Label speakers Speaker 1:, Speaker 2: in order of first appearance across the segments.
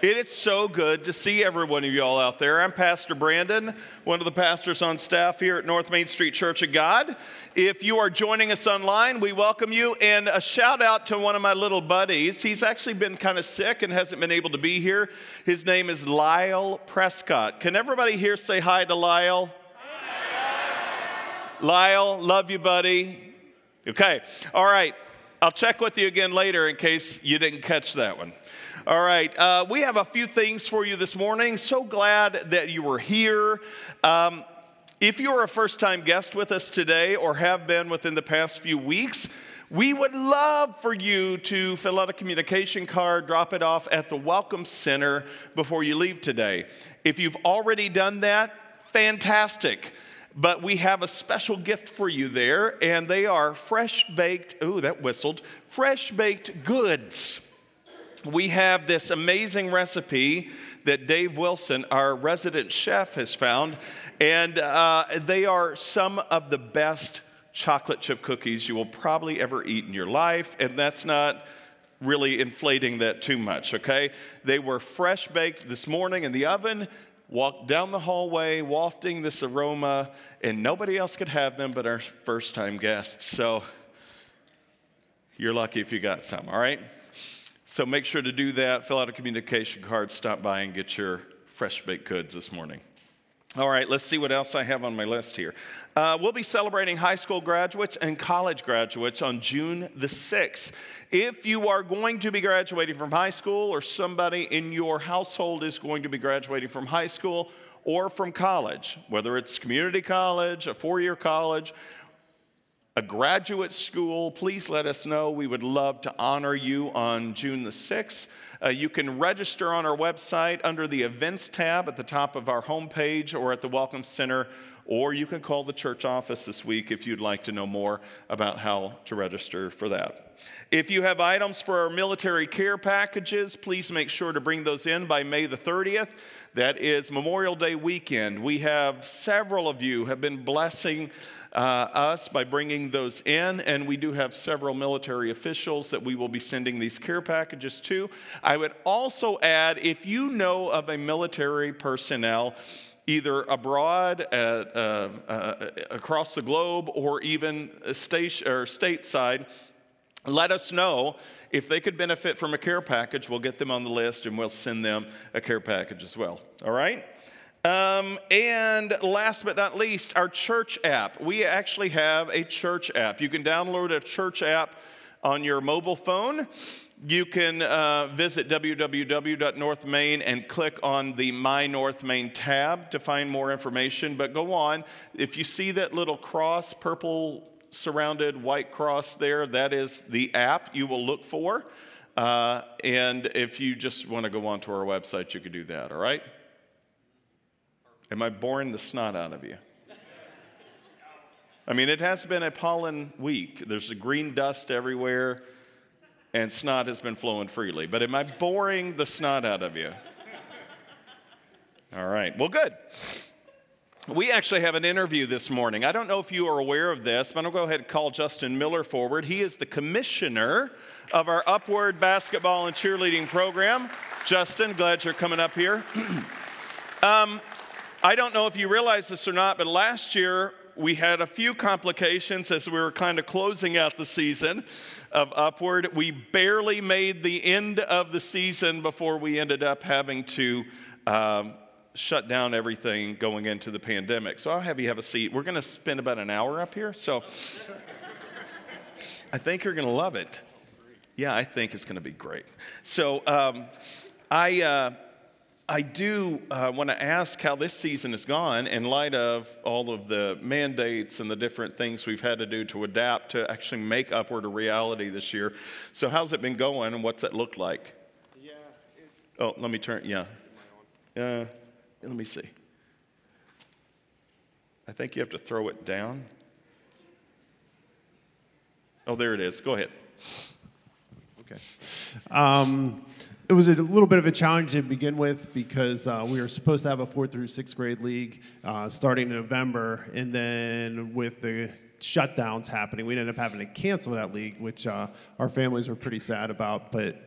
Speaker 1: It is so good to see every one of you all out there. I'm Pastor Brandon, one of the pastors on staff here at North Main Street Church of God. If you are joining us online, we welcome you. And a shout out to one of my little buddies. He's actually been kind of sick and hasn't been able to be here. His name is Lyle Prescott. Can everybody here say hi to Lyle? Lyle, love you, buddy. Okay, all right. I'll check with you again later in case you didn't catch that one. All right, uh, we have a few things for you this morning. So glad that you were here. Um, if you're a first time guest with us today or have been within the past few weeks, we would love for you to fill out a communication card, drop it off at the Welcome Center before you leave today. If you've already done that, fantastic. But we have a special gift for you there, and they are fresh baked, ooh, that whistled, fresh baked goods we have this amazing recipe that Dave Wilson, our resident chef, has found, and uh, they are some of the best chocolate chip cookies you will probably ever eat in your life, and that's not really inflating that too much, okay? They were fresh baked this morning in the oven, walked down the hallway, wafting this aroma, and nobody else could have them but our first time guests. So you're lucky if you got some, all right? So make sure to do that. Fill out a communication card, stop by and get your fresh baked goods this morning. All right, let's see what else I have on my list here. Uh, we'll be celebrating high school graduates and college graduates on June the 6th. If you are going to be graduating from high school, or somebody in your household is going to be graduating from high school or from college, whether it's community college, a four year college, a graduate school, please let us know. We would love to honor you on June the 6th. Uh, you can register on our website under the events tab at the top of our homepage or at the Welcome Center, or you can call the church office this week if you'd like to know more about how to register for that. If you have items for our military care packages, please make sure to bring those in by May the 30th. That is Memorial Day weekend. We have several of you have been blessing uh, us by bringing those in, and we do have several military officials that we will be sending these care packages to. I would also add if you know of a military personnel, either abroad, at, uh, uh, across the globe, or even state, or stateside, let us know if they could benefit from a care package. We'll get them on the list and we'll send them a care package as well. All right? Um, and last but not least, our church app. We actually have a church app. You can download a church app on your mobile phone. You can uh, visit www.northmain and click on the My North Main tab to find more information. But go on. If you see that little cross, purple surrounded white cross there, that is the app you will look for. Uh, and if you just want to go onto our website, you can do that, all right? Am I boring the snot out of you? I mean, it has been a pollen week. There's green dust everywhere, and snot has been flowing freely. But am I boring the snot out of you? All right, well, good. We actually have an interview this morning. I don't know if you are aware of this, but I'll go ahead and call Justin Miller forward. He is the commissioner of our Upward basketball and cheerleading program. Justin, glad you're coming up here. um, I don't know if you realize this or not, but last year we had a few complications as we were kind of closing out the season of Upward. We barely made the end of the season before we ended up having to um, shut down everything going into the pandemic. So I'll have you have a seat. We're going to spend about an hour up here. So I think you're going to love it. Yeah, I think it's going to be great. So um, I. Uh, I do uh, want to ask how this season has gone in light of all of the mandates and the different things we've had to do to adapt to actually make Upward a reality this year. So, how's it been going and what's it look like? Yeah. oh, let me turn. Yeah. Uh, Let me see. I think you have to throw it down. Oh, there it is. Go ahead.
Speaker 2: Okay. Um, it was a little bit of a challenge to begin with because uh, we were supposed to have a fourth through sixth grade league uh, starting in November, and then with the shutdowns happening, we ended up having to cancel that league, which uh, our families were pretty sad about. But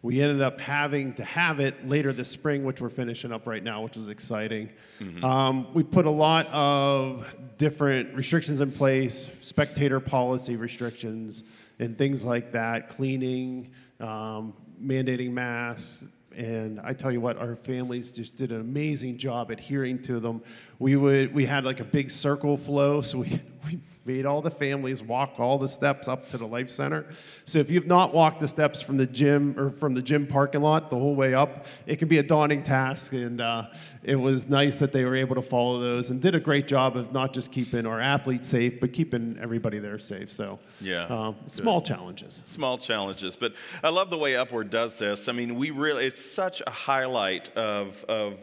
Speaker 2: we ended up having to have it later this spring, which we're finishing up right now, which was exciting. Mm-hmm. Um, we put a lot of different restrictions in place, spectator policy restrictions, and things like that, cleaning, um, mandating masks. And I tell you what, our families just did an amazing job adhering to them. We would we had like a big circle flow, so we, we made all the families walk all the steps up to the life center. So if you've not walked the steps from the gym or from the gym parking lot the whole way up, it can be a daunting task. And uh, it was nice that they were able to follow those and did a great job of not just keeping our athletes safe, but keeping everybody there safe. So
Speaker 1: yeah, uh,
Speaker 2: small challenges.
Speaker 1: Small challenges, but I love the way Upward does this. I mean, we really it's such a highlight of of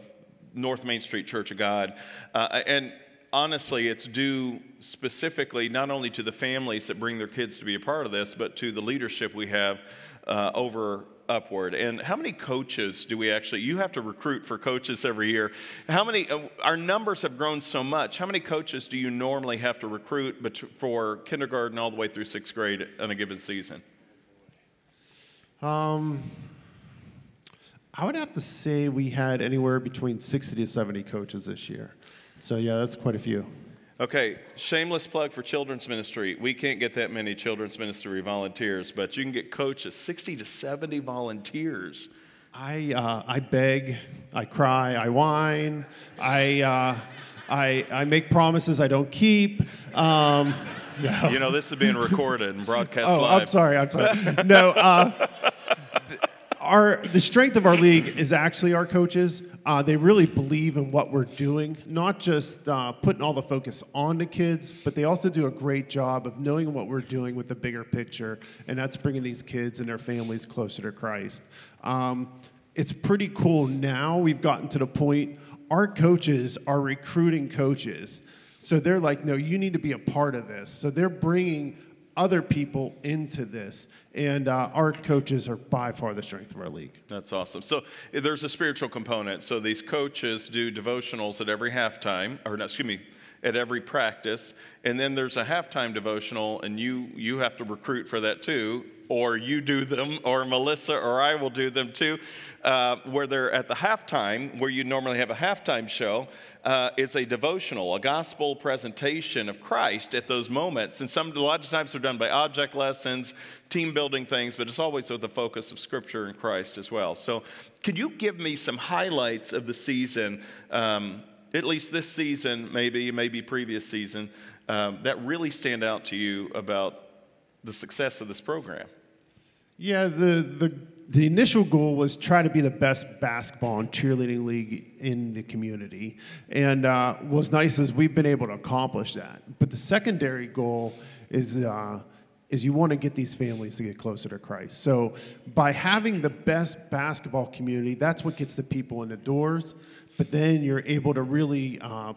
Speaker 1: North Main Street Church of God, uh, and honestly, it's due specifically not only to the families that bring their kids to be a part of this, but to the leadership we have uh, over upward. And how many coaches do we actually, you have to recruit for coaches every year. How many, uh, our numbers have grown so much. How many coaches do you normally have to recruit for kindergarten all the way through sixth grade in a given season?
Speaker 2: Um, I would have to say we had anywhere between 60 to 70 coaches this year. So, yeah, that's quite a few.
Speaker 1: Okay, shameless plug for children's ministry. We can't get that many children's ministry volunteers, but you can get coaches 60 to 70 volunteers.
Speaker 2: I, uh, I beg, I cry, I whine, I, uh, I, I make promises I don't keep. Um,
Speaker 1: no. You know, this is being recorded and broadcast
Speaker 2: oh,
Speaker 1: live.
Speaker 2: I'm sorry, I'm sorry. No, uh, our, the strength of our league is actually our coaches. Uh, they really believe in what we're doing, not just uh, putting all the focus on the kids, but they also do a great job of knowing what we're doing with the bigger picture, and that's bringing these kids and their families closer to Christ. Um, it's pretty cool now. We've gotten to the point our coaches are recruiting coaches. So they're like, no, you need to be a part of this. So they're bringing other people into this. And uh, our coaches are by far the strength of our league.
Speaker 1: That's awesome. So there's a spiritual component. So these coaches do devotionals at every halftime, or no, excuse me, at every practice. And then there's a halftime devotional, and you you have to recruit for that too, or you do them, or Melissa or I will do them too, uh, where they're at the halftime, where you normally have a halftime show uh, is a devotional, a gospel presentation of Christ at those moments. And some, a lot of times they're done by object lessons, team building things, but it's always with the focus of Scripture and Christ as well. So, could you give me some highlights of the season, um, at least this season, maybe, maybe previous season, um, that really stand out to you about the success of this program?
Speaker 2: Yeah, the, the the initial goal was try to be the best basketball and cheerleading league in the community. And uh, what's nice is we've been able to accomplish that. But the secondary goal is, uh, is you want to get these families to get closer to Christ. So by having the best basketball community, that's what gets the people in the doors. But then you're able to really uh,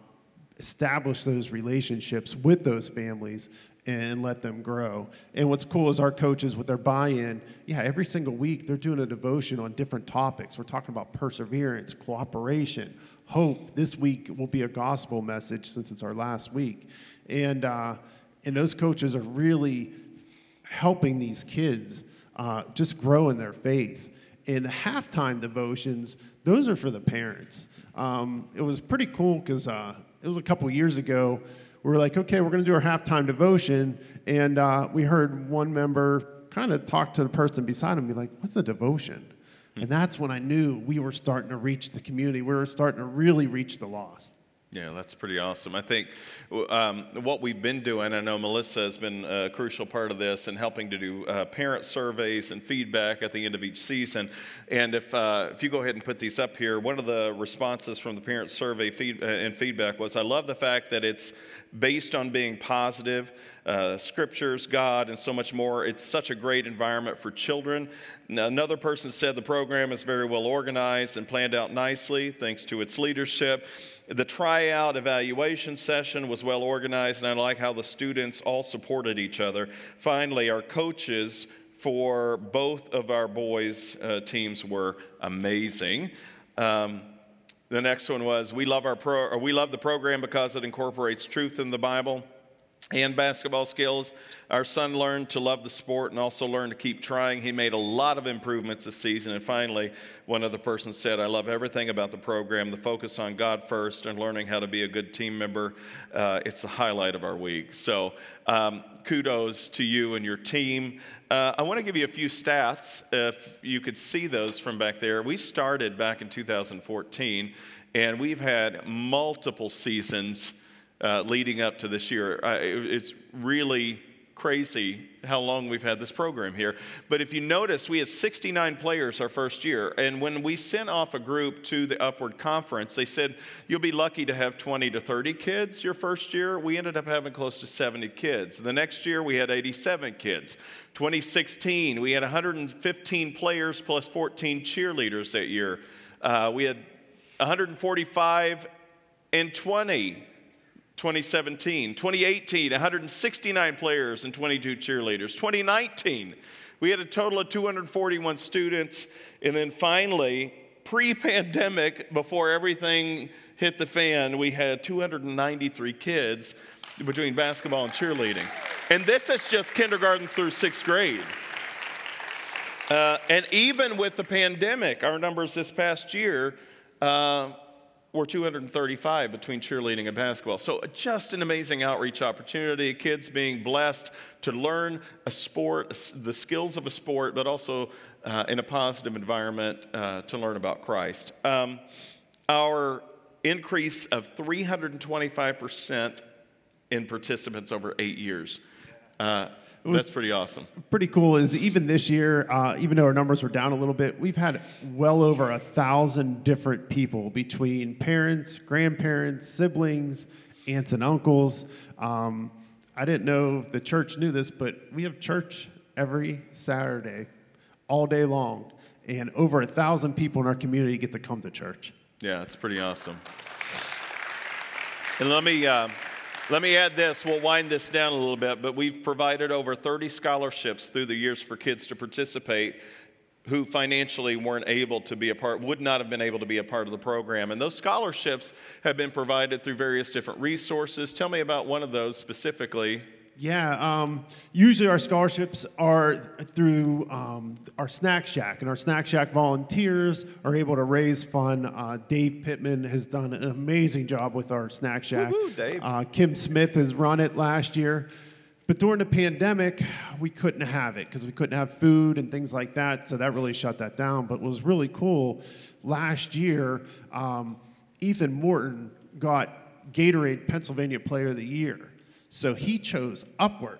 Speaker 2: establish those relationships with those families and let them grow. And what's cool is our coaches, with their buy in, yeah, every single week they're doing a devotion on different topics. We're talking about perseverance, cooperation, hope. This week will be a gospel message since it's our last week. And, uh, and those coaches are really helping these kids uh, just grow in their faith. And the halftime devotions, those are for the parents. Um, it was pretty cool because uh, it was a couple years ago we were like, okay, we're going to do our halftime devotion. And uh, we heard one member kind of talk to the person beside him, be like, what's a devotion? And that's when I knew we were starting to reach the community. We were starting to really reach the lost.
Speaker 1: Yeah, that's pretty awesome. I think um, what we've been doing, I know Melissa has been a crucial part of this and helping to do uh, parent surveys and feedback at the end of each season. And if, uh, if you go ahead and put these up here, one of the responses from the parent survey feed, uh, and feedback was I love the fact that it's based on being positive, uh, scriptures, God, and so much more. It's such a great environment for children. Another person said the program is very well organized and planned out nicely thanks to its leadership. The tryout evaluation session was well organized, and I like how the students all supported each other. Finally, our coaches for both of our boys' uh, teams were amazing. Um, the next one was we love our pro, or we love the program because it incorporates truth in the Bible and basketball skills. Our son learned to love the sport and also learned to keep trying. He made a lot of improvements this season. And finally, one other person said, I love everything about the program, the focus on God first and learning how to be a good team member. Uh, it's the highlight of our week. So, um, kudos to you and your team. Uh, I want to give you a few stats, if you could see those from back there. We started back in 2014, and we've had multiple seasons uh, leading up to this year. Uh, it's really crazy how long we've had this program here. But if you notice, we had 69 players our first year. And when we sent off a group to the Upward Conference, they said, You'll be lucky to have 20 to 30 kids your first year. We ended up having close to 70 kids. The next year, we had 87 kids. 2016, we had 115 players plus 14 cheerleaders that year. Uh, we had 145 and 20 2017. 2018, 169 players and 22 cheerleaders. 2019, we had a total of 241 students. And then finally, pre pandemic, before everything hit the fan, we had 293 kids between basketball and cheerleading. And this is just kindergarten through sixth grade. Uh, and even with the pandemic, our numbers this past year, uh, or 235 between cheerleading and basketball. So, just an amazing outreach opportunity. Kids being blessed to learn a sport, the skills of a sport, but also uh, in a positive environment uh, to learn about Christ. Um, our increase of 325% in participants over eight years. Uh, that's pretty awesome.
Speaker 2: Pretty cool is even this year, uh, even though our numbers were down a little bit, we've had well over a thousand different people between parents, grandparents, siblings, aunts and uncles. Um, I didn't know the church knew this, but we have church every Saturday, all day long, and over a thousand people in our community get to come to church.
Speaker 1: Yeah, it's pretty awesome. And let me. Uh, let me add this. We'll wind this down a little bit, but we've provided over 30 scholarships through the years for kids to participate who financially weren't able to be a part, would not have been able to be a part of the program. And those scholarships have been provided through various different resources. Tell me about one of those specifically.
Speaker 2: Yeah, um, usually our scholarships are through um, our Snack Shack, and our Snack Shack volunteers are able to raise fund. Uh, Dave Pittman has done an amazing job with our Snack Shack.
Speaker 1: Dave.
Speaker 2: Uh, Kim Smith has run it last year. But during the pandemic, we couldn't have it because we couldn't have food and things like that. So that really shut that down. But what was really cool last year, um, Ethan Morton got Gatorade Pennsylvania Player of the Year. So he chose upward.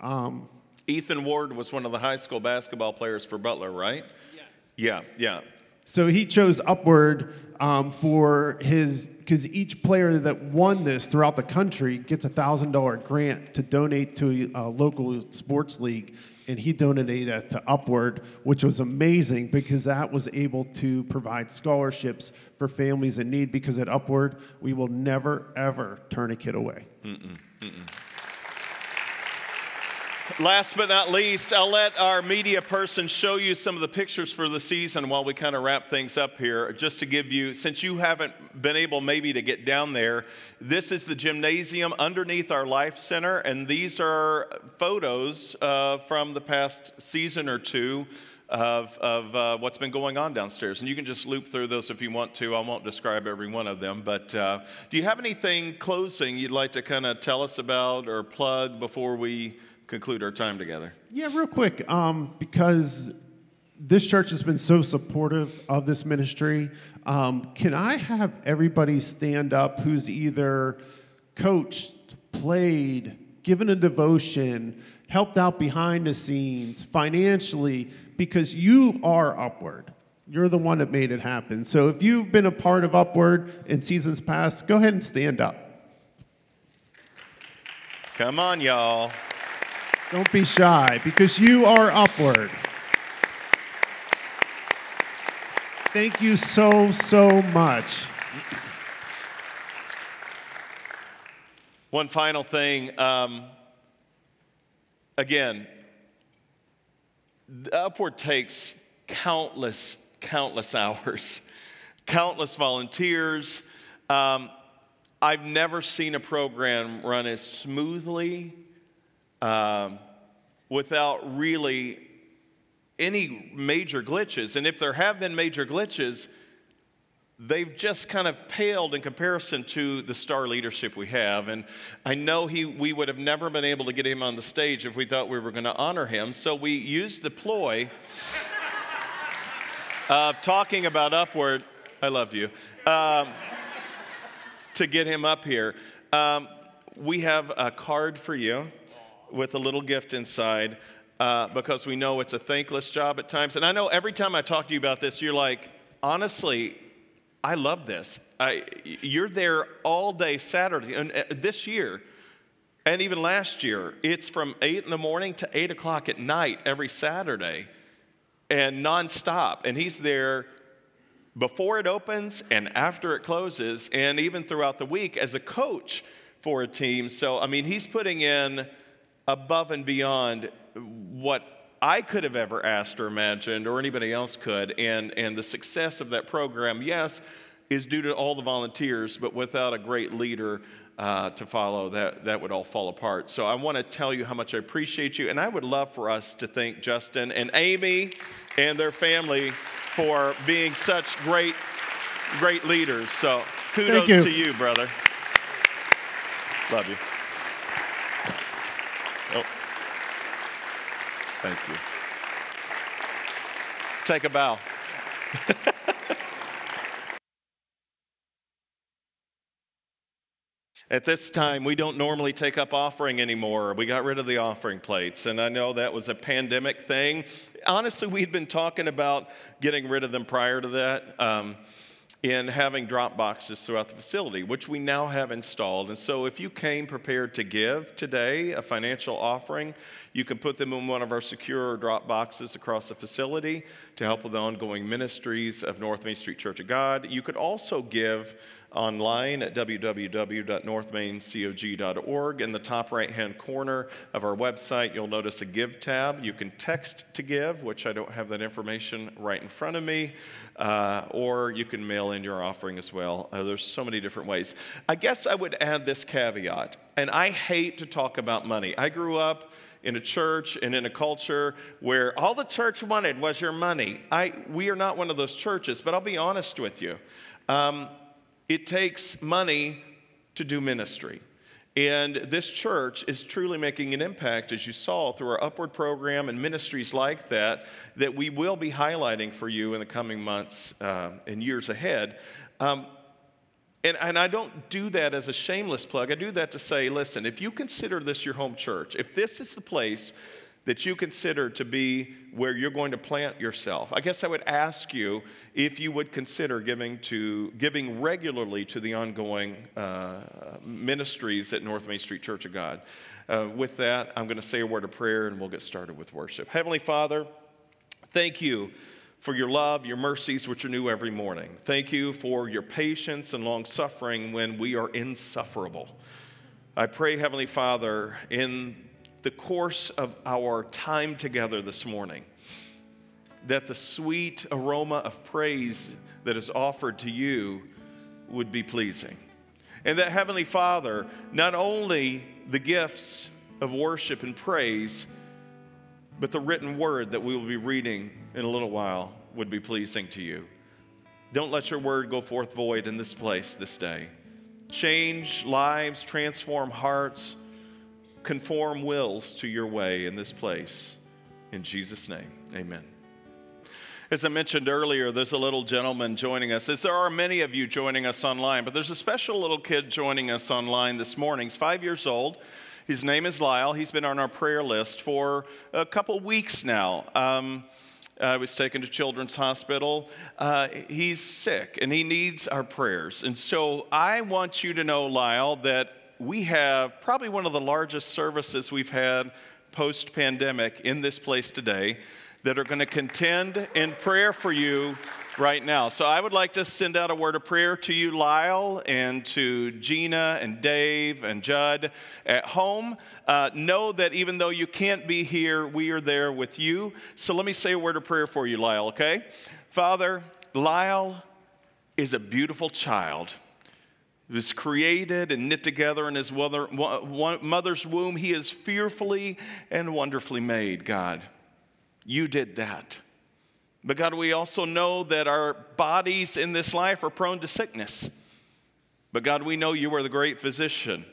Speaker 2: Um,
Speaker 1: Ethan Ward was one of the high school basketball players for Butler, right? Yes. Yeah, yeah.
Speaker 2: So he chose upward um, for his, because each player that won this throughout the country gets a $1,000 grant to donate to a local sports league. And he donated that to Upward, which was amazing because that was able to provide scholarships for families in need. Because at Upward, we will never, ever turn a kid away. Mm-mm. Mm-mm.
Speaker 1: Last but not least, I'll let our media person show you some of the pictures for the season while we kind of wrap things up here. Just to give you, since you haven't been able maybe to get down there, this is the gymnasium underneath our Life Center, and these are photos uh, from the past season or two of, of uh, what's been going on downstairs. And you can just loop through those if you want to. I won't describe every one of them. But uh, do you have anything closing you'd like to kind of tell us about or plug before we conclude our time together?
Speaker 2: Yeah, real quick, um, because this church has been so supportive of this ministry. Um, can I have everybody stand up who's either coached, played, given a devotion, helped out behind the scenes, financially, because you are Upward. You're the one that made it happen. So if you've been a part of Upward in seasons past, go ahead and stand up.
Speaker 1: Come on, y'all.
Speaker 2: Don't be shy because you are upward. Thank you so, so much.
Speaker 1: One final thing. Um, again, Upward takes countless, countless hours, countless volunteers. Um, I've never seen a program run as smoothly um, without really any major glitches. And if there have been major glitches, they've just kind of paled in comparison to the star leadership we have. And I know he, we would have never been able to get him on the stage if we thought we were going to honor him. So we used the ploy of talking about Upward. I love you. Um, to get him up here. Um, we have a card for you with a little gift inside. Uh, because we know it's a thankless job at times. And I know every time I talk to you about this, you're like, honestly, I love this. I, you're there all day Saturday. And uh, this year, and even last year, it's from 8 in the morning to 8 o'clock at night every Saturday and nonstop. And he's there before it opens and after it closes, and even throughout the week as a coach for a team. So, I mean, he's putting in above and beyond what I could have ever asked or imagined, or anybody else could. And, and the success of that program, yes, is due to all the volunteers, but without a great leader uh, to follow, that, that would all fall apart. So I want to tell you how much I appreciate you, and I would love for us to thank Justin and Amy and their family for being such great, great leaders. So kudos
Speaker 2: you.
Speaker 1: to you, brother. Love you. Oh. Thank you. Take a bow. At this time, we don't normally take up offering anymore. We got rid of the offering plates, and I know that was a pandemic thing. Honestly, we'd been talking about getting rid of them prior to that. Um, in having drop boxes throughout the facility, which we now have installed. And so, if you came prepared to give today a financial offering, you can put them in one of our secure drop boxes across the facility to help with the ongoing ministries of North Main Street Church of God. You could also give online at www.northmaincog.org. In the top right hand corner of our website, you'll notice a Give tab. You can text to give, which I don't have that information right in front of me, uh, or you can mail in your offering as well. Uh, there's so many different ways. I guess I would add this caveat, and I hate to talk about money. I grew up in a church and in a culture where all the church wanted was your money. I, we are not one of those churches, but I'll be honest with you. Um, it takes money to do ministry. And this church is truly making an impact, as you saw through our Upward program and ministries like that, that we will be highlighting for you in the coming months uh, and years ahead. Um, and, and I don't do that as a shameless plug. I do that to say, listen, if you consider this your home church, if this is the place that you consider to be where you're going to plant yourself. I guess I would ask you if you would consider giving to giving regularly to the ongoing uh, ministries at North Main Street Church of God. Uh, with that, I'm going to say a word of prayer and we'll get started with worship. Heavenly Father, thank you for your love, your mercies, which are new every morning. Thank you for your patience and long suffering when we are insufferable. I pray, Heavenly Father, in the course of our time together this morning, that the sweet aroma of praise that is offered to you would be pleasing. And that Heavenly Father, not only the gifts of worship and praise, but the written word that we will be reading in a little while would be pleasing to you. Don't let your word go forth void in this place this day. Change lives, transform hearts conform wills to your way in this place. In Jesus' name, amen. As I mentioned earlier, there's a little gentleman joining us, as there are many of you joining us online, but there's a special little kid joining us online this morning. He's five years old. His name is Lyle. He's been on our prayer list for a couple weeks now. Um, I was taken to Children's Hospital. Uh, he's sick and he needs our prayers. And so I want you to know, Lyle, that we have probably one of the largest services we've had post pandemic in this place today that are going to contend in prayer for you right now. So I would like to send out a word of prayer to you, Lyle, and to Gina and Dave and Judd at home. Uh, know that even though you can't be here, we are there with you. So let me say a word of prayer for you, Lyle, okay? Father, Lyle is a beautiful child. Was created and knit together in his mother's womb. He is fearfully and wonderfully made, God. You did that. But God, we also know that our bodies in this life are prone to sickness. But God, we know you are the great physician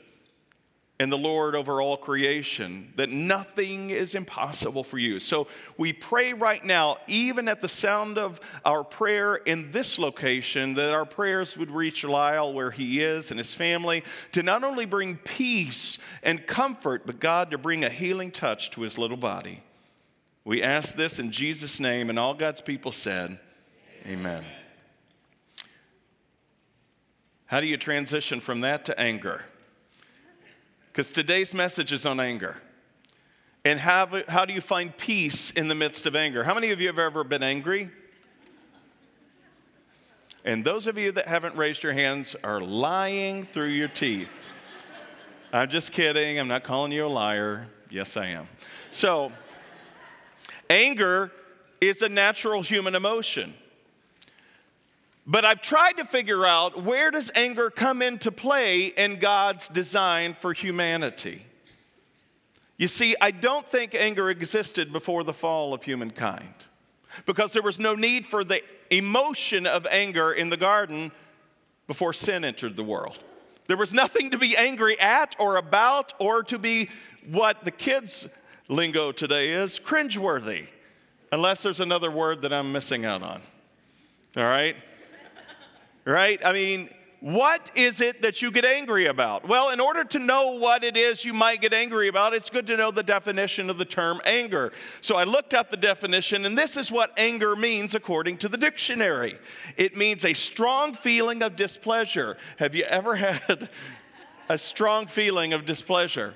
Speaker 1: and the Lord over all creation, that nothing is impossible for you. So we pray right now, even at the sound of our prayer in this location, that our prayers would reach Lyle where he is and his family to not only bring peace and comfort, but God to bring a healing touch to his little body. We ask this in Jesus' name, and all God's people said, Amen. Amen. How do you transition from that to anger? Because today's message is on anger. And how, how do you find peace in the midst of anger? How many of you have ever been angry? And those of you that haven't raised your hands are lying through your teeth. I'm just kidding. I'm not calling you a liar. Yes, I am. So, Anger is a natural human emotion. But I've tried to figure out where does anger come into play in God's design for humanity? You see, I don't think anger existed before the fall of humankind because there was no need for the emotion of anger in the garden before sin entered the world. There was nothing to be angry at or about or to be what the kids lingo today is cringeworthy, unless there's another word that I'm missing out on. All right? Right? I mean, what is it that you get angry about? Well, in order to know what it is you might get angry about, it's good to know the definition of the term anger. So I looked up the definition, and this is what anger means according to the dictionary it means a strong feeling of displeasure. Have you ever had a strong feeling of displeasure?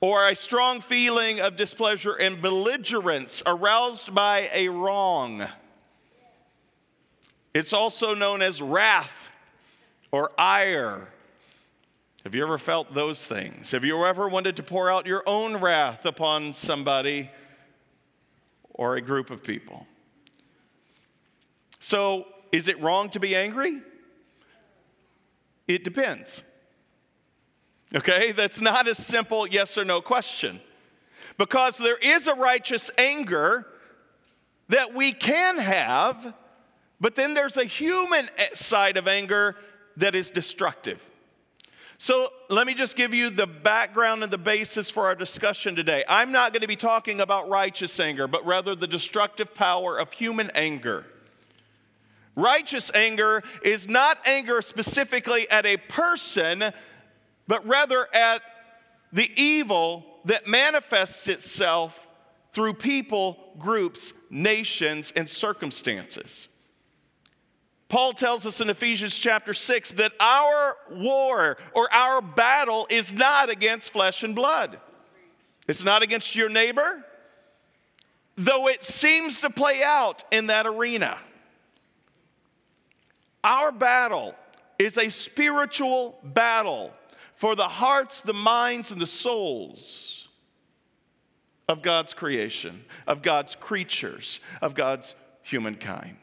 Speaker 1: or a strong feeling of displeasure and belligerence aroused by a wrong. It's also known as wrath or ire. Have you ever felt those things? Have you ever wanted to pour out your own wrath upon somebody or a group of people? So, is it wrong to be angry? It depends. Okay? That's not a simple yes or no question. Because there is a righteous anger that we can have, but then there's a human eh, side of anger that is destructive. So let me just give you the background and the basis for our discussion today. I'm not going to be talking about righteous anger, but rather the destructive power of human anger. Righteous anger is not anger specifically at a person, but rather at the evil that manifests itself through people, groups, nations, and circumstances. Paul tells us in Ephesians chapter 6 that our war or our battle is not against flesh and blood. It's not against your neighbor, though it seems to play out in that arena. Our battle is a spiritual battle for the hearts, the minds, and the souls of God's creation, of God's creatures, of God's humankind.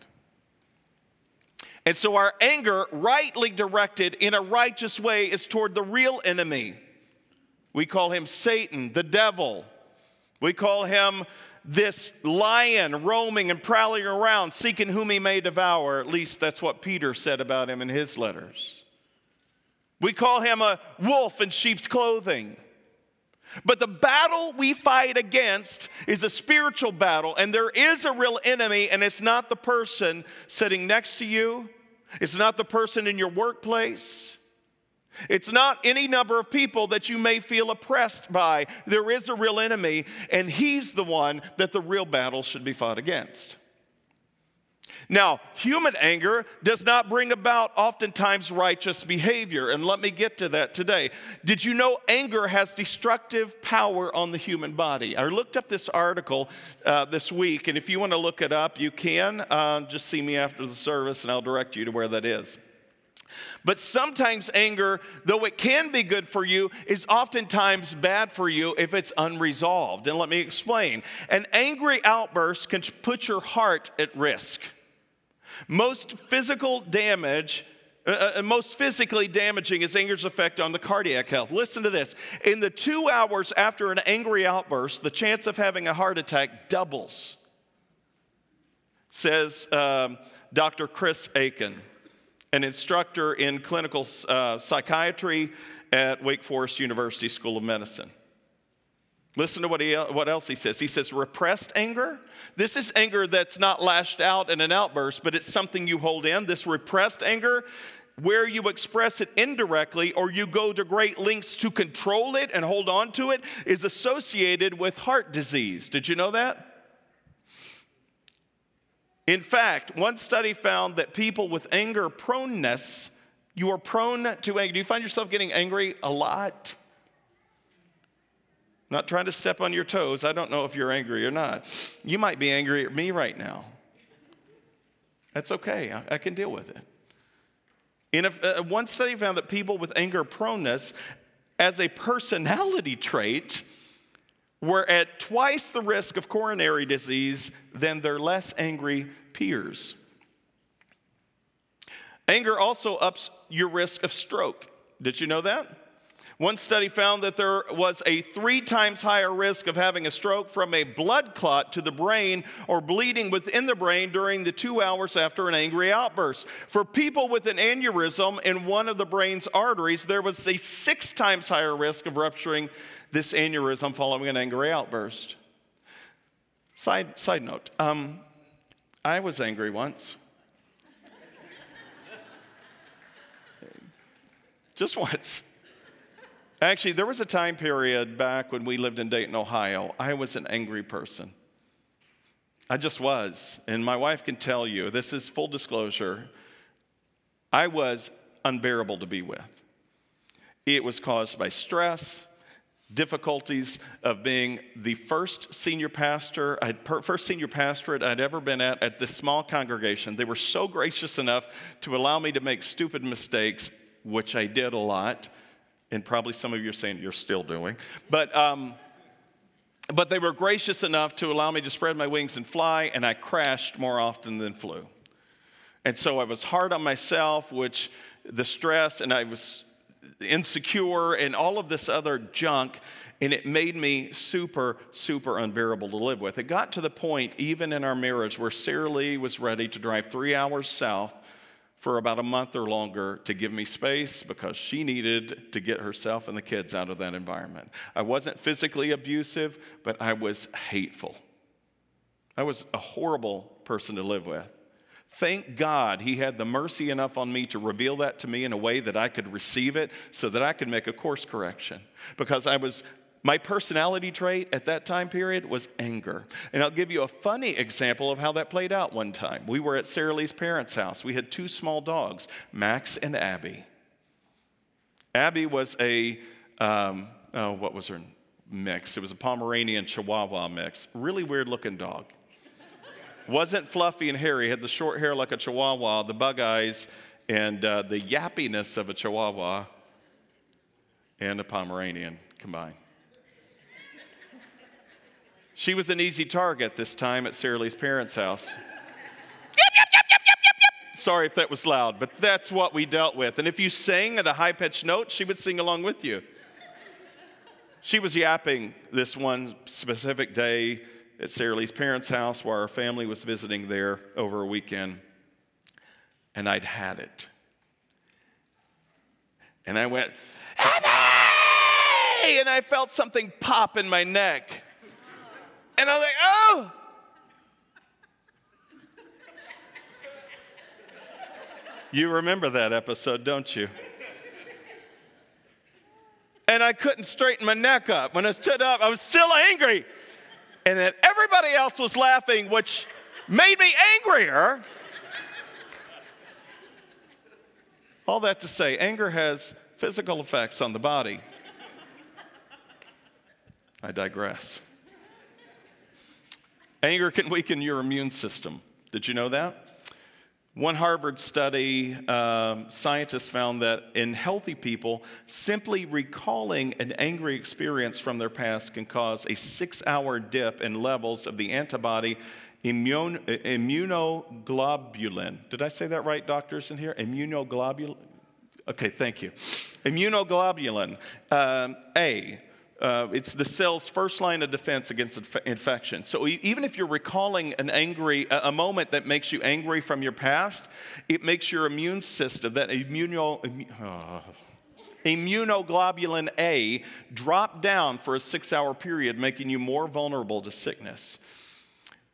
Speaker 1: And so our anger, rightly directed in a righteous way, is toward the real enemy. We call him Satan, the devil. We call him this lion roaming and prowling around, seeking whom he may devour. At least that's what Peter said about him in his letters. We call him a wolf in sheep's clothing. But the battle we fight against is a spiritual battle, and there is a real enemy, and it's not the person sitting next to you, it's not the person in your workplace, it's not any number of people that you may feel oppressed by. There is a real enemy, and he's the one that the real battle should be fought against. Now, human anger does not bring about oftentimes righteous behavior, and let me get to that today. Did you know anger has destructive power on the human body? I looked up this article uh, this week, and if you want to look it up, you can. Uh, just see me after the service, and I'll direct you to where that is. But sometimes anger, though it can be good for you, is oftentimes bad for you if it's unresolved. And let me explain. An angry outburst can put your heart at risk. Most physical damage uh, uh, most physically damaging is anger's effect on the cardiac health. Listen to this. In the two hours after an angry outburst, the chance of having a heart attack doubles, says um, Dr. Chris Aiken, an instructor in clinical uh, psychiatry at Wake Forest University School of Medicine. Listen to what, he, what else he says. He says, repressed anger. This is anger that's not lashed out in an outburst, but it's something you hold in. This repressed anger, where you express it indirectly or you go to great lengths to control it and hold on to it, is associated with heart disease. Did you know that? In fact, one study found that people with anger proneness, you are prone to anger. Do you find yourself getting angry a lot? Not trying to step on your toes. I don't know if you're angry or not. You might be angry at me right now. That's okay. I, I can deal with it. In a, uh, one study found that people with anger proneness, as a personality trait, were at twice the risk of coronary disease than their less angry peers. Anger also ups your risk of stroke. Did you know that? One study found that there was a three times higher risk of having a stroke from a blood clot to the brain or bleeding within the brain during the two hours after an angry outburst. For people with an aneurysm in one of the brain's arteries, there was a six times higher risk of rupturing this aneurysm following an angry outburst. Side, side note um, I was angry once. Just once. Actually, there was a time period back when we lived in Dayton, Ohio. I was an angry person. I just was. And my wife can tell you, this is full disclosure, I was unbearable to be with. It was caused by stress, difficulties of being the first senior pastor, I'd, first senior pastorate I'd ever been at at this small congregation. They were so gracious enough to allow me to make stupid mistakes, which I did a lot and probably some of you are saying you're still doing. But, um, but they were gracious enough to allow me to spread my wings and fly, and I crashed more often than flew. And so I was hard on myself, which the stress, and I was insecure, and all of this other junk, and it made me super, super unbearable to live with. It got to the point, even in our marriage, where Sarah Lee was ready to drive three hours south for about a month or longer to give me space because she needed to get herself and the kids out of that environment. I wasn't physically abusive, but I was hateful. I was a horrible person to live with. Thank God he had the mercy enough on me to reveal that to me in a way that I could receive it so that I could make a course correction because I was my personality trait at that time period was anger. And I'll give you a funny example of how that played out one time. We were at Sarah Lee's parents' house. We had two small dogs, Max and Abby. Abby was a, um, oh, what was her mix? It was a Pomeranian Chihuahua mix. Really weird looking dog. Wasn't fluffy and hairy, had the short hair like a Chihuahua, the bug eyes, and uh, the yappiness of a Chihuahua and a Pomeranian combined. She was an easy target this time at Sarah Lee's parents' house. Sorry if that was loud, but that's what we dealt with. And if you sang at a high pitched note, she would sing along with you. She was yapping this one specific day at Sarah Lee's parents' house while our family was visiting there over a weekend. And I'd had it. And I went! And I felt something pop in my neck. And I was like, oh. you remember that episode, don't you? And I couldn't straighten my neck up. When I stood up, I was still angry. And then everybody else was laughing, which made me angrier. All that to say, anger has physical effects on the body. I digress. Anger can weaken your immune system. Did you know that? One Harvard study, um, scientists found that in healthy people, simply recalling an angry experience from their past can cause a six hour dip in levels of the antibody immunoglobulin. Did I say that right, doctors in here? Immunoglobulin? Okay, thank you. Immunoglobulin um, A. Uh, it's the cell's first line of defense against inf- infection. So even if you're recalling an angry, a, a, moment that makes you angry from your past, it makes your immune system, that immuno, uh, immunoglobulin A, drop down for a six-hour period, making you more vulnerable to sickness.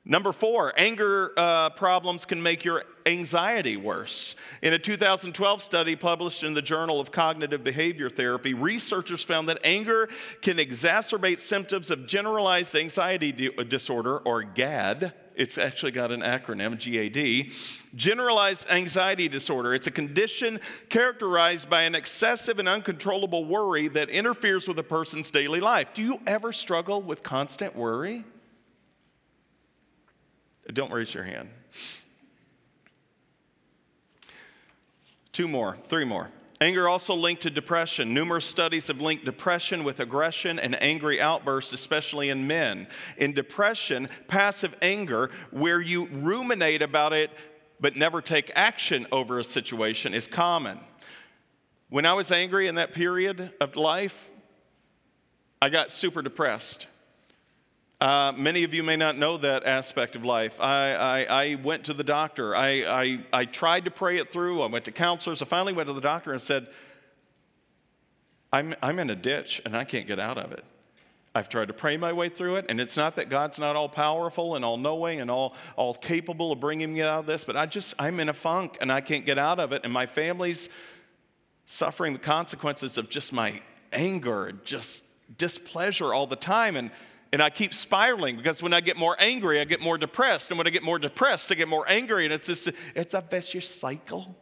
Speaker 1: Number four, anger uh, problems can make your anxiety worse. In a 2012 study published in the Journal of Cognitive Behavior Therapy, researchers found that anger can exacerbate symptoms of generalized anxiety uh, disorder, or GAD. It's actually got an acronym, GAD. Generalized anxiety disorder. It's a condition characterized by an excessive and uncontrollable worry that interferes with a person's daily life. Do you ever struggle with constant worry? Don't raise your hand. Two more, three more. Anger also linked to depression. Numerous studies have linked depression with aggression and angry outbursts, especially in men. In depression, passive anger, where you ruminate about it but never take action over a situation, is common. When I was angry in that period of life, I got super depressed. Uh, many of you may not know that aspect of life. I, I, I went to the doctor. I, I, I tried to pray it through. I went to counselors. I finally went to the doctor and said, I'm, I'm in a ditch and I can't get out of it. I've tried to pray my way through it, and it's not that God's not all powerful and all knowing and all, all capable of bringing me out of this, but I just, I'm in a funk and I can't get out of it, and my family's suffering the consequences of just my anger and just displeasure all the time. And and I keep spiraling because when I get more angry, I get more depressed. And when I get more depressed, I get more angry. And it's just, it's a vicious cycle.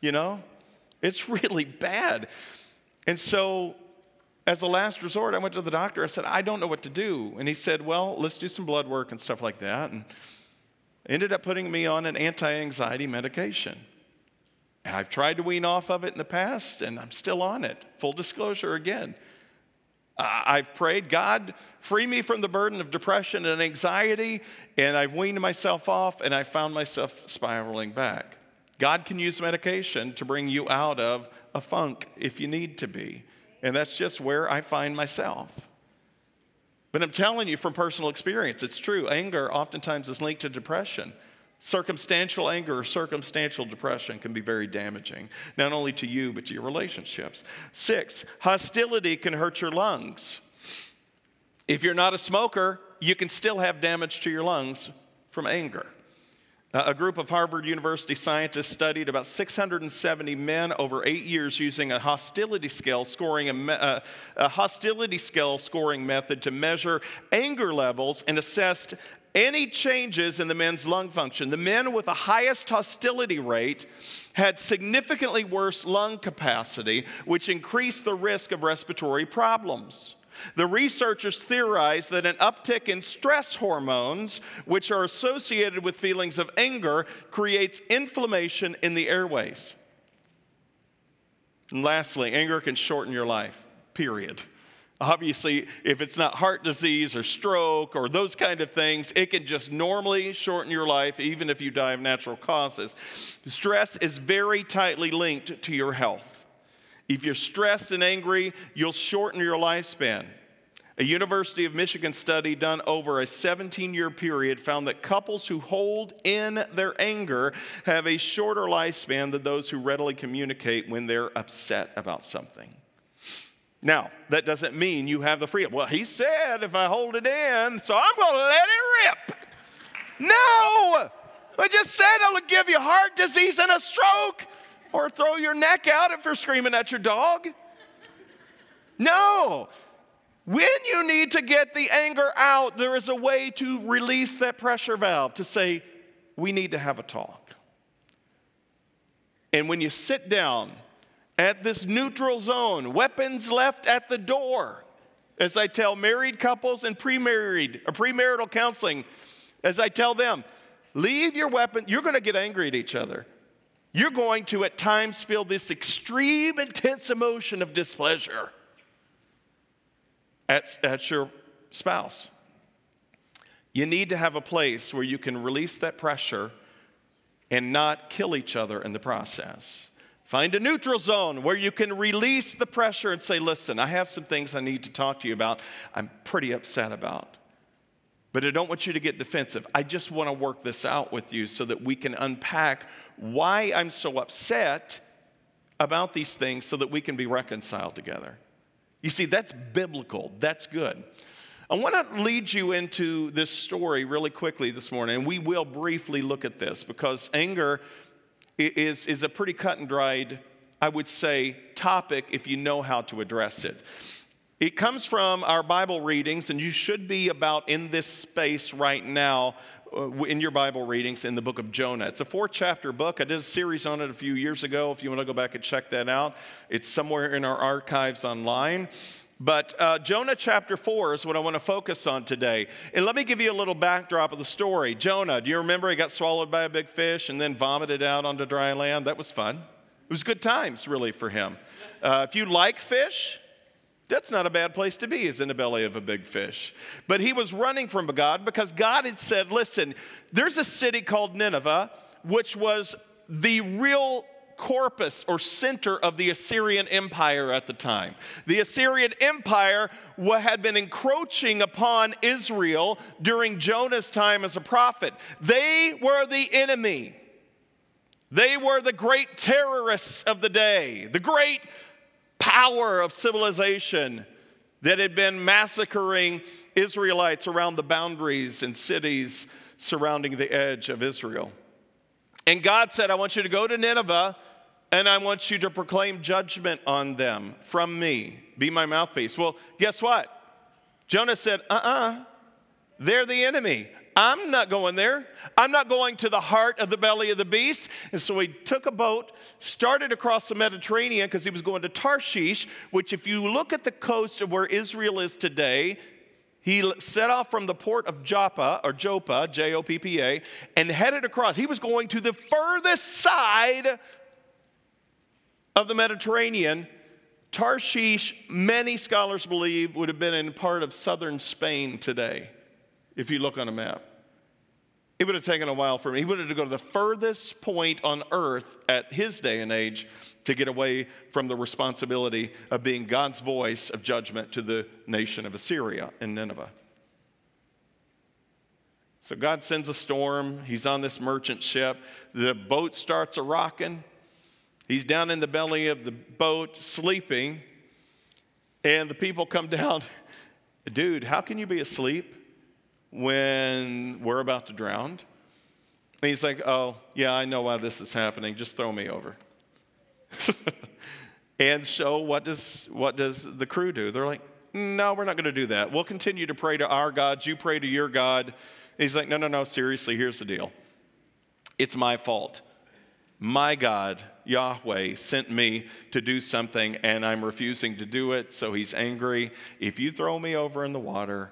Speaker 1: You know? It's really bad. And so, as a last resort, I went to the doctor. I said, I don't know what to do. And he said, Well, let's do some blood work and stuff like that. And ended up putting me on an anti anxiety medication. I've tried to wean off of it in the past, and I'm still on it. Full disclosure again. I've prayed, God, free me from the burden of depression and anxiety, and I've weaned myself off, and I found myself spiraling back. God can use medication to bring you out of a funk if you need to be. And that's just where I find myself. But I'm telling you from personal experience, it's true. Anger oftentimes is linked to depression. Circumstantial anger or circumstantial depression can be very damaging, not only to you, but to your relationships. Six, hostility can hurt your lungs. If you're not a smoker, you can still have damage to your lungs from anger. Uh, a group of Harvard University scientists studied about 670 men over eight years using a hostility scale scoring a, me- uh, a hostility scale scoring method to measure anger levels and assessed any changes in the men's lung function. The men with the highest hostility rate had significantly worse lung capacity, which increased the risk of respiratory problems. The researchers theorized that an uptick in stress hormones, which are associated with feelings of anger, creates inflammation in the airways. And lastly, anger can shorten your life, period. Obviously, if it's not heart disease or stroke or those kind of things, it can just normally shorten your life, even if you die of natural causes. Stress is very tightly linked to your health. If you're stressed and angry, you'll shorten your lifespan. A University of Michigan study done over a 17 year period found that couples who hold in their anger have a shorter lifespan than those who readily communicate when they're upset about something. Now, that doesn't mean you have the freedom. Well, he said if I hold it in, so I'm going to let it rip. No! I just said it'll give you heart disease and a stroke or throw your neck out if you're screaming at your dog. No. When you need to get the anger out, there is a way to release that pressure valve to say, we need to have a talk. And when you sit down at this neutral zone, weapons left at the door, as I tell married couples and pre-married or premarital counseling, as I tell them, leave your weapon, you're going to get angry at each other. You're going to at times feel this extreme intense emotion of displeasure at, at your spouse. You need to have a place where you can release that pressure and not kill each other in the process. Find a neutral zone where you can release the pressure and say, Listen, I have some things I need to talk to you about, I'm pretty upset about. But I don't want you to get defensive. I just want to work this out with you so that we can unpack why I'm so upset about these things so that we can be reconciled together. You see, that's biblical, that's good. I want to lead you into this story really quickly this morning, and we will briefly look at this because anger is, is a pretty cut and dried, I would say, topic if you know how to address it. It comes from our Bible readings, and you should be about in this space right now uh, in your Bible readings in the book of Jonah. It's a four chapter book. I did a series on it a few years ago. If you want to go back and check that out, it's somewhere in our archives online. But uh, Jonah chapter 4 is what I want to focus on today. And let me give you a little backdrop of the story. Jonah, do you remember he got swallowed by a big fish and then vomited out onto dry land? That was fun. It was good times, really, for him. Uh, if you like fish, that's not a bad place to be, is in the belly of a big fish. But he was running from God because God had said, Listen, there's a city called Nineveh, which was the real corpus or center of the Assyrian Empire at the time. The Assyrian Empire had been encroaching upon Israel during Jonah's time as a prophet. They were the enemy. They were the great terrorists of the day, the great power of civilization that had been massacring Israelites around the boundaries and cities surrounding the edge of Israel. And God said, I want you to go to Nineveh and I want you to proclaim judgment on them from me. Be my mouthpiece. Well, guess what? Jonah said, uh uh-uh. uh, they are the enemy. I'm not going there. I'm not going to the heart of the belly of the beast. And so he took a boat, started across the Mediterranean because he was going to Tarshish, which, if you look at the coast of where Israel is today, he set off from the port of Joppa, or Joppa, J O P P A, and headed across. He was going to the furthest side of the Mediterranean, Tarshish, many scholars believe, would have been in part of southern Spain today, if you look on a map. It would have taken a while for him. He would have to go to the furthest point on earth at his day and age to get away from the responsibility of being God's voice of judgment to the nation of Assyria and Nineveh. So God sends a storm. He's on this merchant ship. The boat starts a rocking. He's down in the belly of the boat sleeping, and the people come down. Dude, how can you be asleep when we're about to drown? And he's like, Oh, yeah, I know why this is happening. Just throw me over. and so, what does, what does the crew do? They're like, No, we're not going to do that. We'll continue to pray to our God. You pray to your God. And he's like, No, no, no, seriously, here's the deal it's my fault. My God Yahweh sent me to do something and I'm refusing to do it, so he's angry. If you throw me over in the water,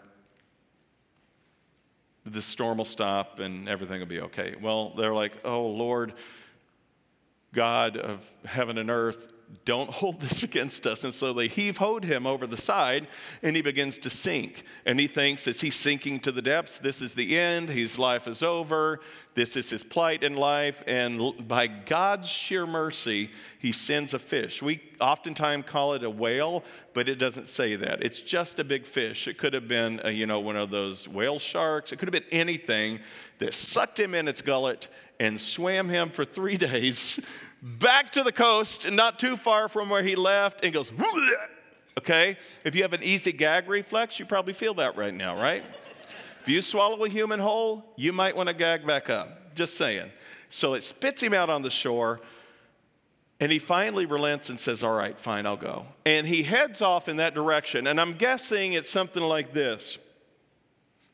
Speaker 1: the storm will stop and everything will be okay. Well, they're like, oh, Lord, God of heaven and earth, don't hold this against us. And so they heave hoed him over the side and he begins to sink. And he thinks, as he's sinking to the depths, this is the end, his life is over, this is his plight in life. And by God's sheer mercy, he sends a fish. We oftentimes call it a whale, but it doesn't say that. It's just a big fish. It could have been, a, you know, one of those whale sharks, it could have been anything that sucked him in its gullet and swam him for three days back to the coast not too far from where he left and goes, okay? If you have an easy gag reflex, you probably feel that right now, right? if you swallow a human whole, you might want to gag back up. Just saying. So it spits him out on the shore. And he finally relents and says, All right, fine, I'll go. And he heads off in that direction. And I'm guessing it's something like this.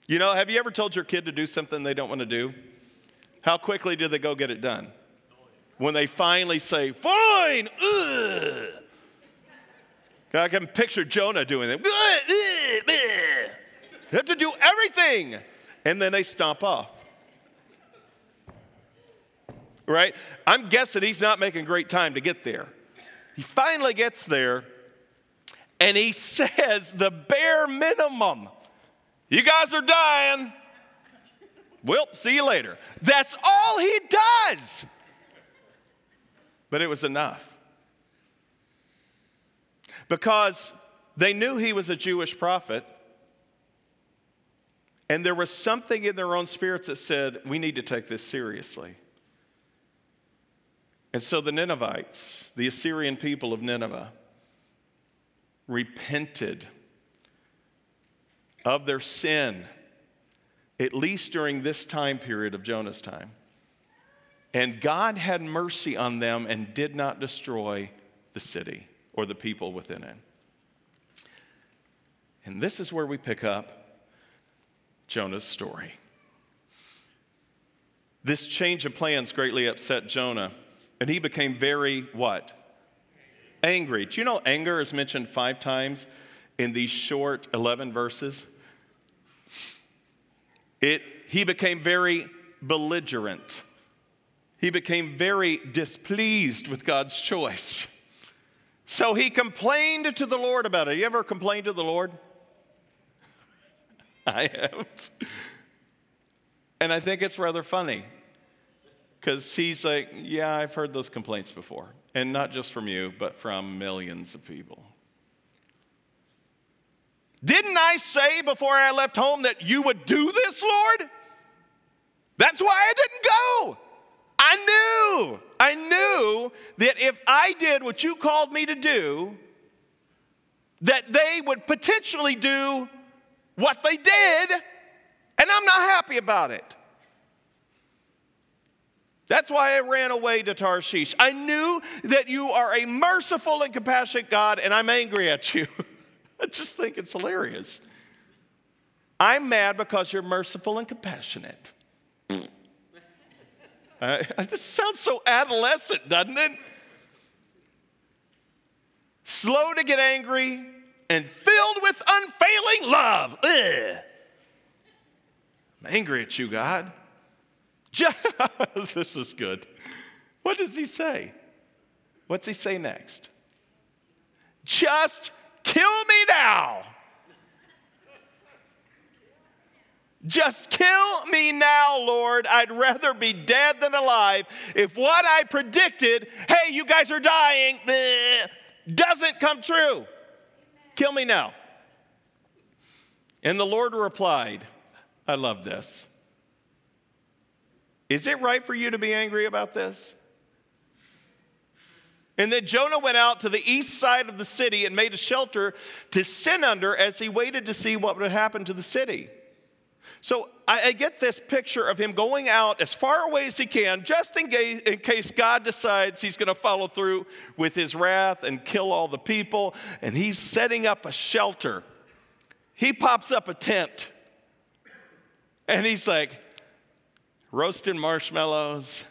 Speaker 1: You know, have you ever told your kid to do something they don't want to do? How quickly do they go get it done? When they finally say, Fine, ugh. I can picture Jonah doing that. You have to do everything. And then they stomp off. Right? I'm guessing he's not making great time to get there. He finally gets there and he says the bare minimum You guys are dying. Well, see you later. That's all he does. But it was enough. Because they knew he was a Jewish prophet. And there was something in their own spirits that said, we need to take this seriously. And so the Ninevites, the Assyrian people of Nineveh, repented of their sin, at least during this time period of Jonah's time. And God had mercy on them and did not destroy the city or the people within it. And this is where we pick up Jonah's story. This change of plans greatly upset Jonah, and he became very what? Angry. Do you know anger is mentioned five times in these short 11 verses? It, he became very belligerent. He became very displeased with God's choice. So he complained to the Lord about it. You ever complained to the Lord? I have. And I think it's rather funny because he's like, Yeah, I've heard those complaints before. And not just from you, but from millions of people. Didn't I say before I left home that you would do this, Lord? That's why I didn't go. I knew, I knew that if I did what you called me to do, that they would potentially do what they did, and I'm not happy about it. That's why I ran away to Tarshish. I knew that you are a merciful and compassionate God, and I'm angry at you. I just think it's hilarious. I'm mad because you're merciful and compassionate. Uh, this sounds so adolescent, doesn't it? Slow to get angry and filled with unfailing love. Ugh. I'm angry at you, God. This is good. What does he say? What's he say next? Just kill me now. Just kill me now, Lord. I'd rather be dead than alive. If what I predicted, hey, you guys are dying, doesn't come true, kill me now. And the Lord replied, I love this. Is it right for you to be angry about this? And then Jonah went out to the east side of the city and made a shelter to sin under as he waited to see what would happen to the city. So I, I, get this picture of him going out as far away as he can, just in in case God decides he's going to follow through with his wrath and kill all the people. And he's setting up a shelter. He pops up a tent and he's like, roasting marshmallows.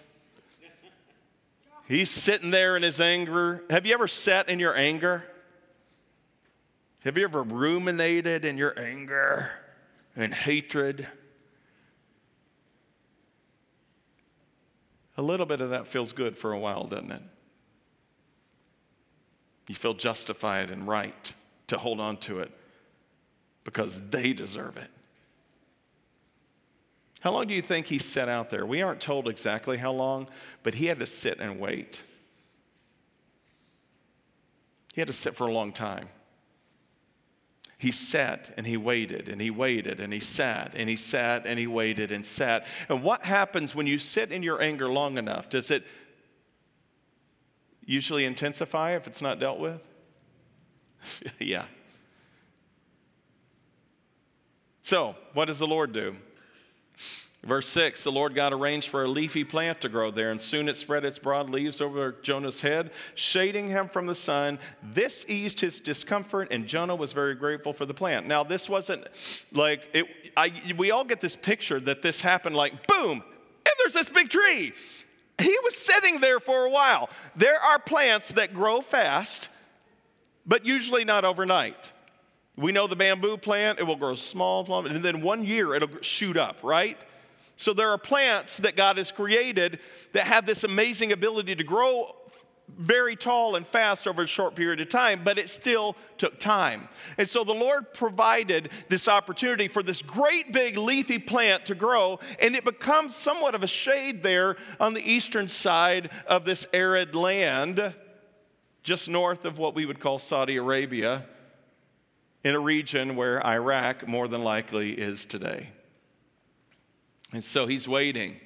Speaker 1: He's sitting there in his anger. Have you ever sat in your anger? Have you ever ruminated in your anger? And hatred. A little bit of that feels good for a while, doesn't it? You feel justified and right to hold on to it because they deserve it. How long do you think he sat out there? We aren't told exactly how long, but he had to sit and wait. He had to sit for a long time he sat and he waited and he waited and he sat and he sat and he waited and sat. And what happens when you sit in your anger long enough? Does it usually intensify if it's not dealt with? yeah. So, what does the Lord do? Verse 6 The Lord God arranged for a leafy plant to grow there, and soon it spread its broad leaves over Jonah's head, shading him from the sun. This eased his discomfort, and Jonah was very grateful for the plant. Now, this wasn't like, it, I, we all get this picture that this happened like boom, and there's this big tree. He was sitting there for a while. There are plants that grow fast, but usually not overnight. We know the bamboo plant, it will grow small, and then one year it'll shoot up, right? So there are plants that God has created that have this amazing ability to grow very tall and fast over a short period of time, but it still took time. And so the Lord provided this opportunity for this great big leafy plant to grow, and it becomes somewhat of a shade there on the eastern side of this arid land, just north of what we would call Saudi Arabia, in a region where Iraq more than likely is today. And so he's waiting.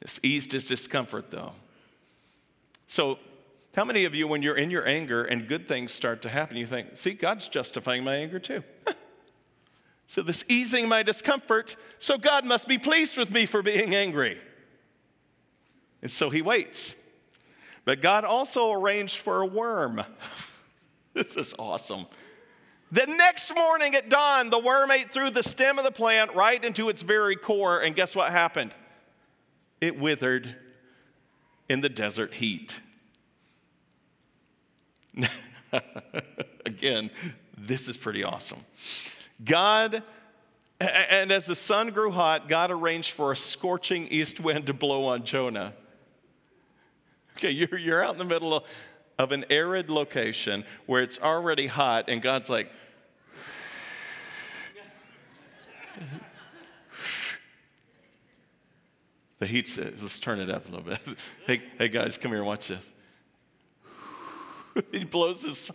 Speaker 1: This eased his discomfort, though. So, how many of you, when you're in your anger and good things start to happen, you think, see, God's justifying my anger too? so, this easing my discomfort, so God must be pleased with me for being angry. And so he waits. But God also arranged for a worm. this is awesome. The next morning at dawn, the worm ate through the stem of the plant right into its very core, and guess what happened? It withered in the desert heat. Again, this is pretty awesome. God, and as the sun grew hot, God arranged for a scorching east wind to blow on Jonah. Okay, you're, you're out in the middle of an arid location where it's already hot, and God's like, The heat's, it let's turn it up a little bit. hey, hey guys, come here watch this. he blows this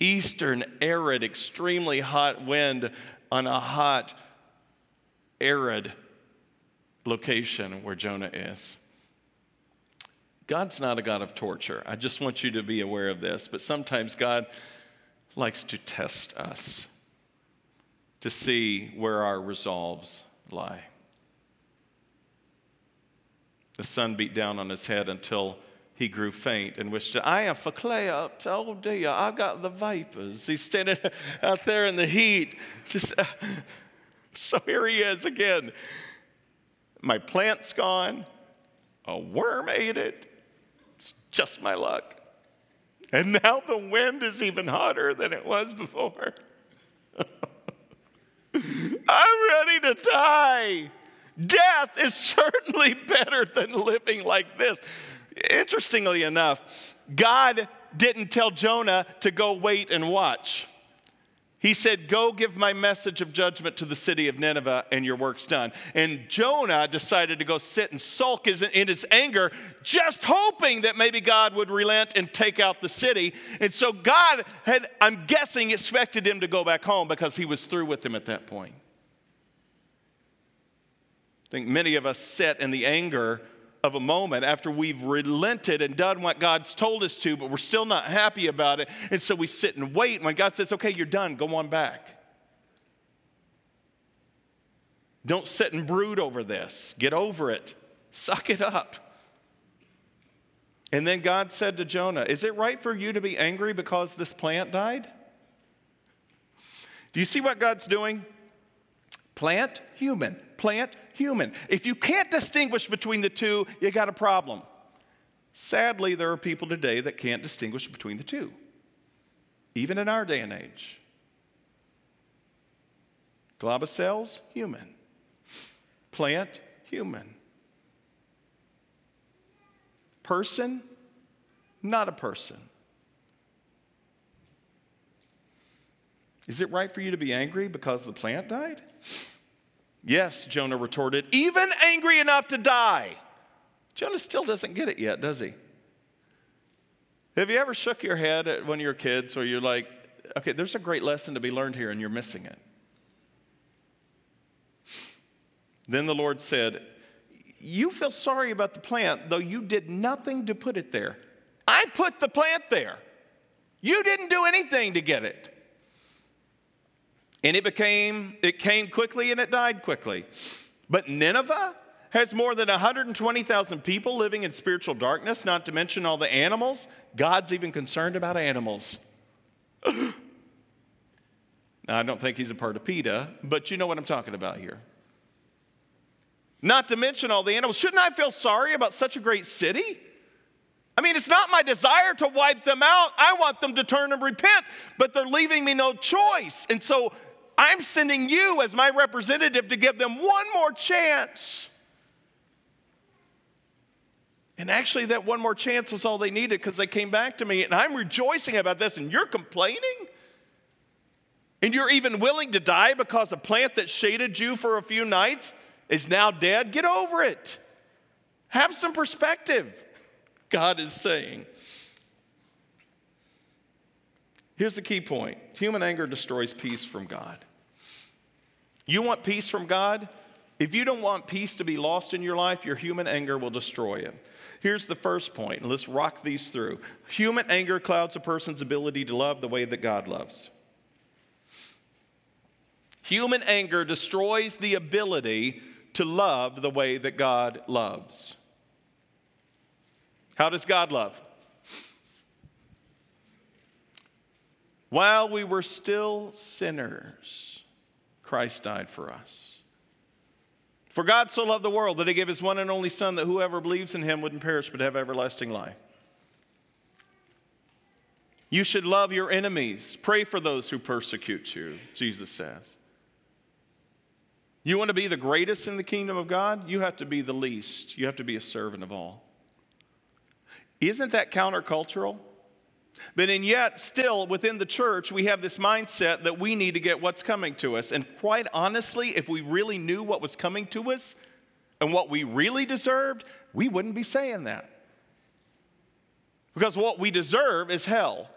Speaker 1: eastern, arid, extremely hot wind on a hot, arid location where Jonah is. God's not a God of torture. I just want you to be aware of this. But sometimes God likes to test us to see where our resolves lie. The sun beat down on his head until he grew faint and wished, I am verkleed. Oh dear, I've got the vapors. He's standing out there in the heat. Just uh, so here he is again. My plant's gone. A worm ate it. Just my luck. And now the wind is even hotter than it was before. I'm ready to die. Death is certainly better than living like this. Interestingly enough, God didn't tell Jonah to go wait and watch. He said, Go give my message of judgment to the city of Nineveh, and your work's done. And Jonah decided to go sit and sulk in his anger, just hoping that maybe God would relent and take out the city. And so God had, I'm guessing, expected him to go back home because he was through with him at that point. I think many of us sit in the anger of a moment after we've relented and done what God's told us to, but we're still not happy about it. And so we sit and wait. And When God says, okay, you're done, go on back. Don't sit and brood over this. Get over it. Suck it up. And then God said to Jonah, Is it right for you to be angry because this plant died? Do you see what God's doing? Plant, human. Plant, human. If you can't distinguish between the two, you got a problem. Sadly, there are people today that can't distinguish between the two, even in our day and age. Globocells, human. Plant, human. Person, not a person. Is it right for you to be angry because the plant died? Yes, Jonah retorted, even angry enough to die. Jonah still doesn't get it yet, does he? Have you ever shook your head at one of your kids where you're like, okay, there's a great lesson to be learned here and you're missing it? Then the Lord said, You feel sorry about the plant, though you did nothing to put it there. I put the plant there. You didn't do anything to get it. And it became, it came quickly and it died quickly. But Nineveh has more than 120,000 people living in spiritual darkness, not to mention all the animals. God's even concerned about animals. now, I don't think he's a part of PETA, but you know what I'm talking about here. not to mention all the animals. Shouldn't I feel sorry about such a great city? I mean, it's not my desire to wipe them out. I want them to turn and repent, but they're leaving me no choice. And so I'm sending you as my representative to give them one more chance. And actually, that one more chance was all they needed because they came back to me, and I'm rejoicing about this, and you're complaining? And you're even willing to die because a plant that shaded you for a few nights is now dead? Get over it. Have some perspective, God is saying. Here's the key point human anger destroys peace from God. You want peace from God? If you don't want peace to be lost in your life, your human anger will destroy it. Here's the first point, and let's rock these through. Human anger clouds a person's ability to love the way that God loves. Human anger destroys the ability to love the way that God loves. How does God love? While we were still sinners, Christ died for us. For God so loved the world that he gave his one and only Son, that whoever believes in him wouldn't perish but have everlasting life. You should love your enemies, pray for those who persecute you, Jesus says. You want to be the greatest in the kingdom of God? You have to be the least. You have to be a servant of all. Isn't that countercultural? But and yet, still within the church, we have this mindset that we need to get what's coming to us. And quite honestly, if we really knew what was coming to us and what we really deserved, we wouldn't be saying that. Because what we deserve is hell.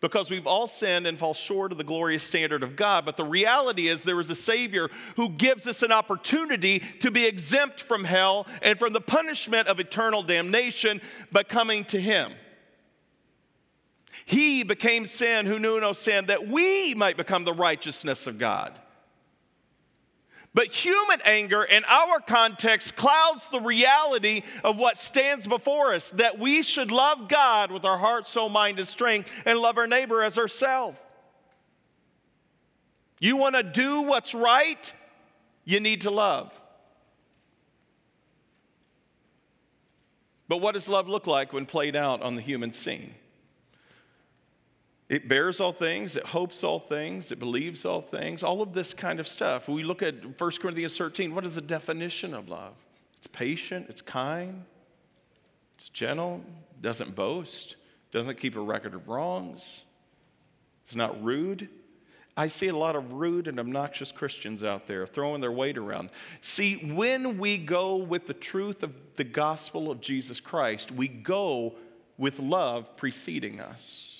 Speaker 1: Because we've all sinned and fall short of the glorious standard of God. But the reality is, there is a Savior who gives us an opportunity to be exempt from hell and from the punishment of eternal damnation by coming to Him. He became sin who knew no sin that we might become the righteousness of God. But human anger in our context clouds the reality of what stands before us that we should love God with our heart, soul, mind, and strength and love our neighbor as ourselves. You want to do what's right, you need to love. But what does love look like when played out on the human scene? It bears all things, it hopes all things, it believes all things, all of this kind of stuff. We look at 1 Corinthians 13, what is the definition of love? It's patient, it's kind, it's gentle, doesn't boast, doesn't keep a record of wrongs, it's not rude. I see a lot of rude and obnoxious Christians out there throwing their weight around. See, when we go with the truth of the gospel of Jesus Christ, we go with love preceding us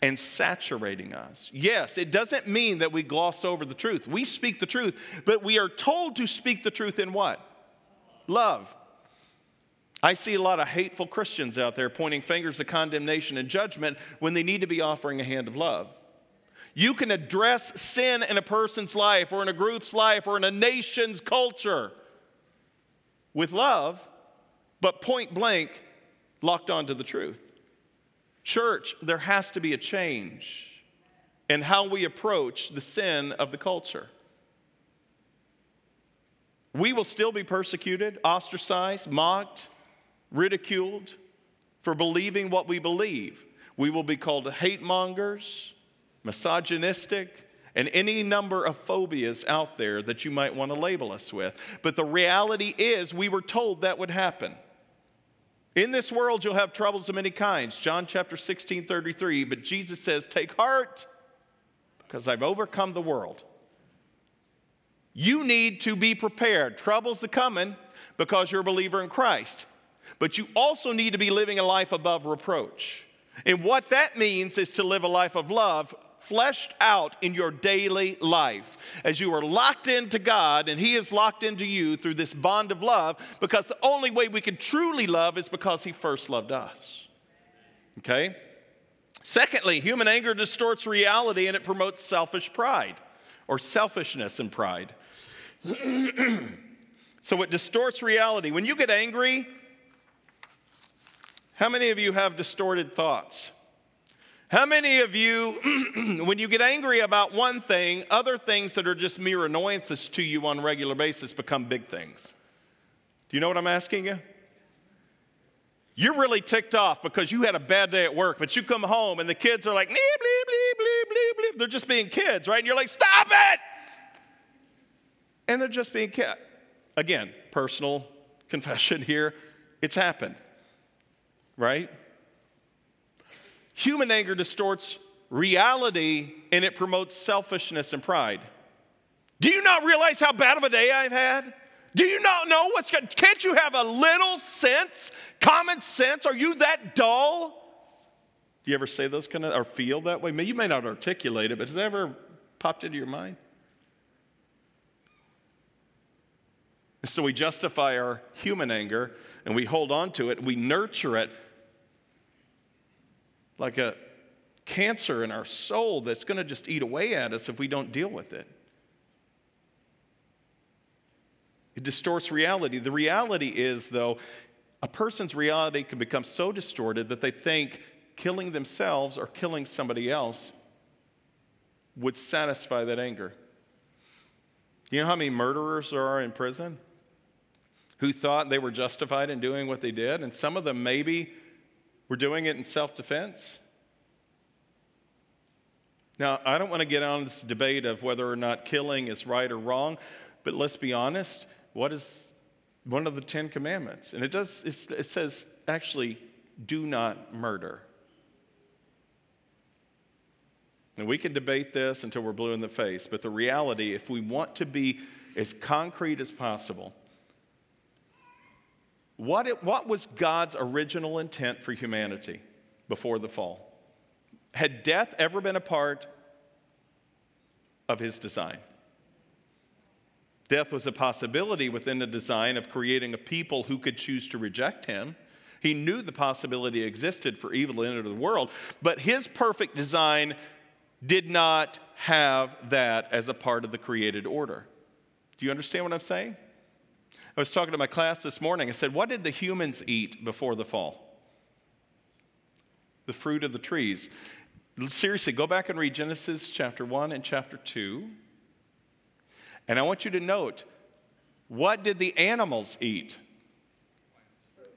Speaker 1: and saturating us. Yes, it doesn't mean that we gloss over the truth. We speak the truth, but we are told to speak the truth in what? Love. I see a lot of hateful Christians out there pointing fingers of condemnation and judgment when they need to be offering a hand of love. You can address sin in a person's life or in a group's life or in a nation's culture with love, but point blank, locked onto the truth. Church, there has to be a change in how we approach the sin of the culture. We will still be persecuted, ostracized, mocked, ridiculed for believing what we believe. We will be called hate mongers, misogynistic, and any number of phobias out there that you might want to label us with. But the reality is, we were told that would happen. In this world, you'll have troubles of many kinds. John chapter 16, 33. But Jesus says, Take heart, because I've overcome the world. You need to be prepared. Troubles are coming because you're a believer in Christ. But you also need to be living a life above reproach. And what that means is to live a life of love fleshed out in your daily life as you are locked into God and He is locked into you through this bond of love because the only way we can truly love is because He first loved us. Okay? Secondly, human anger distorts reality and it promotes selfish pride or selfishness and pride. so it distorts reality. When you get angry, how many of you have distorted thoughts? How many of you, when you get angry about one thing, other things that are just mere annoyances to you on a regular basis become big things? Do you know what I'm asking you? You're really ticked off because you had a bad day at work, but you come home and the kids are like, bleep, bleep, bleep, bleep, bleep, bleep. They're just being kids, right? And you're like, stop it! And they're just being kids. Again, personal confession here. It's happened, right? Human anger distorts reality and it promotes selfishness and pride. Do you not realize how bad of a day I've had? Do you not know what's going Can't you have a little sense, common sense? Are you that dull? Do you ever say those kind of, or feel that way? You may not articulate it, but has that ever popped into your mind? So we justify our human anger and we hold on to it, we nurture it like a cancer in our soul that's going to just eat away at us if we don't deal with it. It distorts reality. The reality is, though, a person's reality can become so distorted that they think killing themselves or killing somebody else would satisfy that anger. You know how many murderers there are in prison who thought they were justified in doing what they did? And some of them maybe we're doing it in self defense. Now, I don't want to get on this debate of whether or not killing is right or wrong, but let's be honest. What is one of the Ten Commandments? And it does, it says actually, do not murder. And we can debate this until we're blue in the face, but the reality, if we want to be as concrete as possible, what, it, what was God's original intent for humanity before the fall? Had death ever been a part of his design? Death was a possibility within the design of creating a people who could choose to reject him. He knew the possibility existed for evil to enter the world, but his perfect design did not have that as a part of the created order. Do you understand what I'm saying? I was talking to my class this morning. I said, What did the humans eat before the fall? The fruit of the trees. Seriously, go back and read Genesis chapter 1 and chapter 2. And I want you to note what did the animals eat?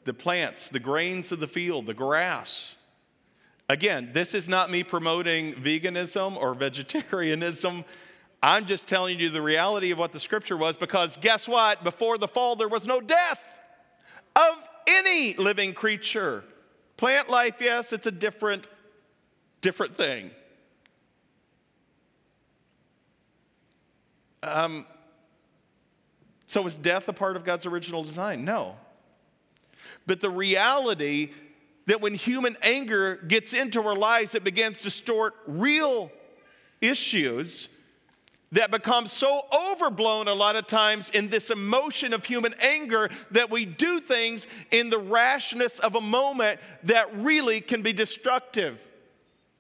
Speaker 1: The plants, the grains of the field, the grass. Again, this is not me promoting veganism or vegetarianism. I'm just telling you the reality of what the scripture was because guess what? Before the fall, there was no death of any living creature. Plant life, yes, it's a different, different thing. Um, so is death a part of God's original design? No. But the reality that when human anger gets into our lives, it begins to distort real issues that becomes so overblown a lot of times in this emotion of human anger that we do things in the rashness of a moment that really can be destructive.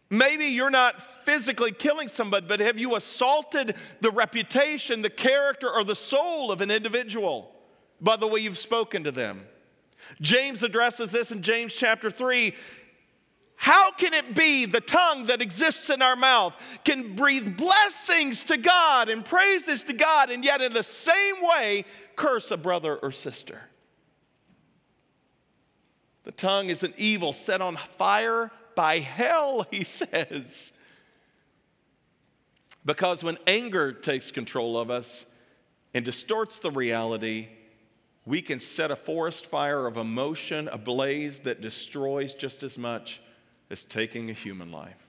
Speaker 1: Maybe you're not physically killing somebody, but have you assaulted the reputation, the character, or the soul of an individual by the way you've spoken to them? James addresses this in James chapter 3. How can it be the tongue that exists in our mouth can breathe blessings to God and praises to God, and yet in the same way curse a brother or sister? The tongue is an evil set on fire by hell, he says. Because when anger takes control of us and distorts the reality, we can set a forest fire of emotion ablaze that destroys just as much is taking a human life.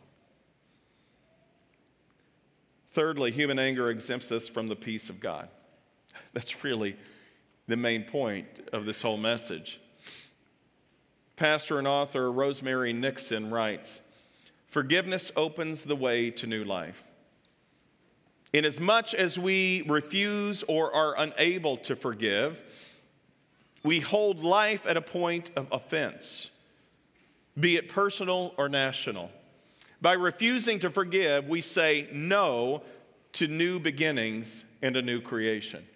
Speaker 1: Thirdly, human anger exempts us from the peace of God. That's really the main point of this whole message. Pastor and author Rosemary Nixon writes Forgiveness opens the way to new life. Inasmuch as we refuse or are unable to forgive, we hold life at a point of offense be it personal or national. By refusing to forgive, we say no to new beginnings and a new creation.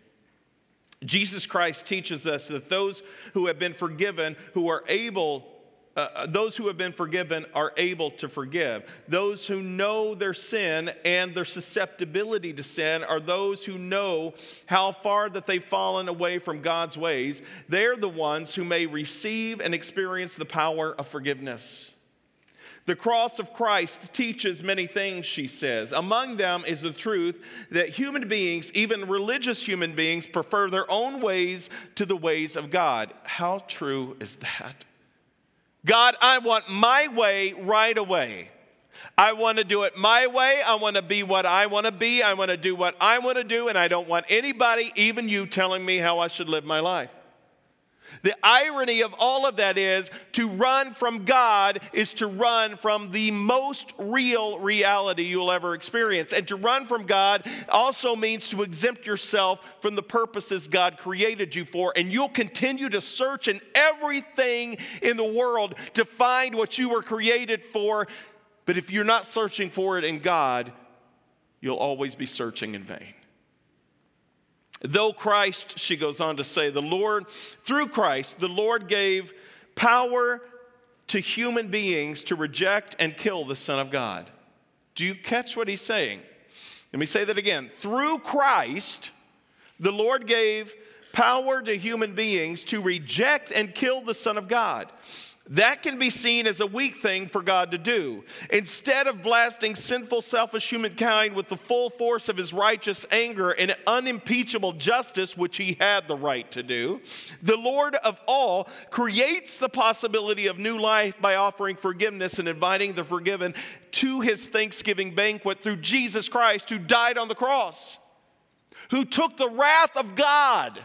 Speaker 1: Jesus Christ teaches us that those who have been forgiven, who are able uh, those who have been forgiven are able to forgive. Those who know their sin and their susceptibility to sin are those who know how far that they've fallen away from God's ways. They're the ones who may receive and experience the power of forgiveness. The cross of Christ teaches many things, she says. Among them is the truth that human beings, even religious human beings, prefer their own ways to the ways of God. How true is that? God, I want my way right away. I want to do it my way. I want to be what I want to be. I want to do what I want to do, and I don't want anybody, even you, telling me how I should live my life. The irony of all of that is to run from God is to run from the most real reality you'll ever experience. And to run from God also means to exempt yourself from the purposes God created you for. And you'll continue to search in everything in the world to find what you were created for. But if you're not searching for it in God, you'll always be searching in vain. Though Christ, she goes on to say, the Lord, through Christ, the Lord gave power to human beings to reject and kill the Son of God. Do you catch what he's saying? Let me say that again. Through Christ, the Lord gave power to human beings to reject and kill the Son of God. That can be seen as a weak thing for God to do. Instead of blasting sinful, selfish humankind with the full force of his righteous anger and unimpeachable justice, which he had the right to do, the Lord of all creates the possibility of new life by offering forgiveness and inviting the forgiven to his Thanksgiving banquet through Jesus Christ, who died on the cross, who took the wrath of God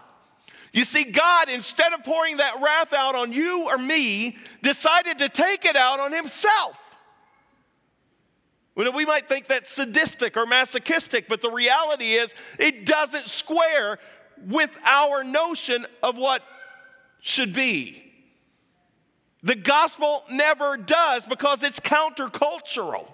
Speaker 1: you see, God, instead of pouring that wrath out on you or me, decided to take it out on Himself. Well, we might think that's sadistic or masochistic, but the reality is it doesn't square with our notion of what should be. The gospel never does because it's countercultural.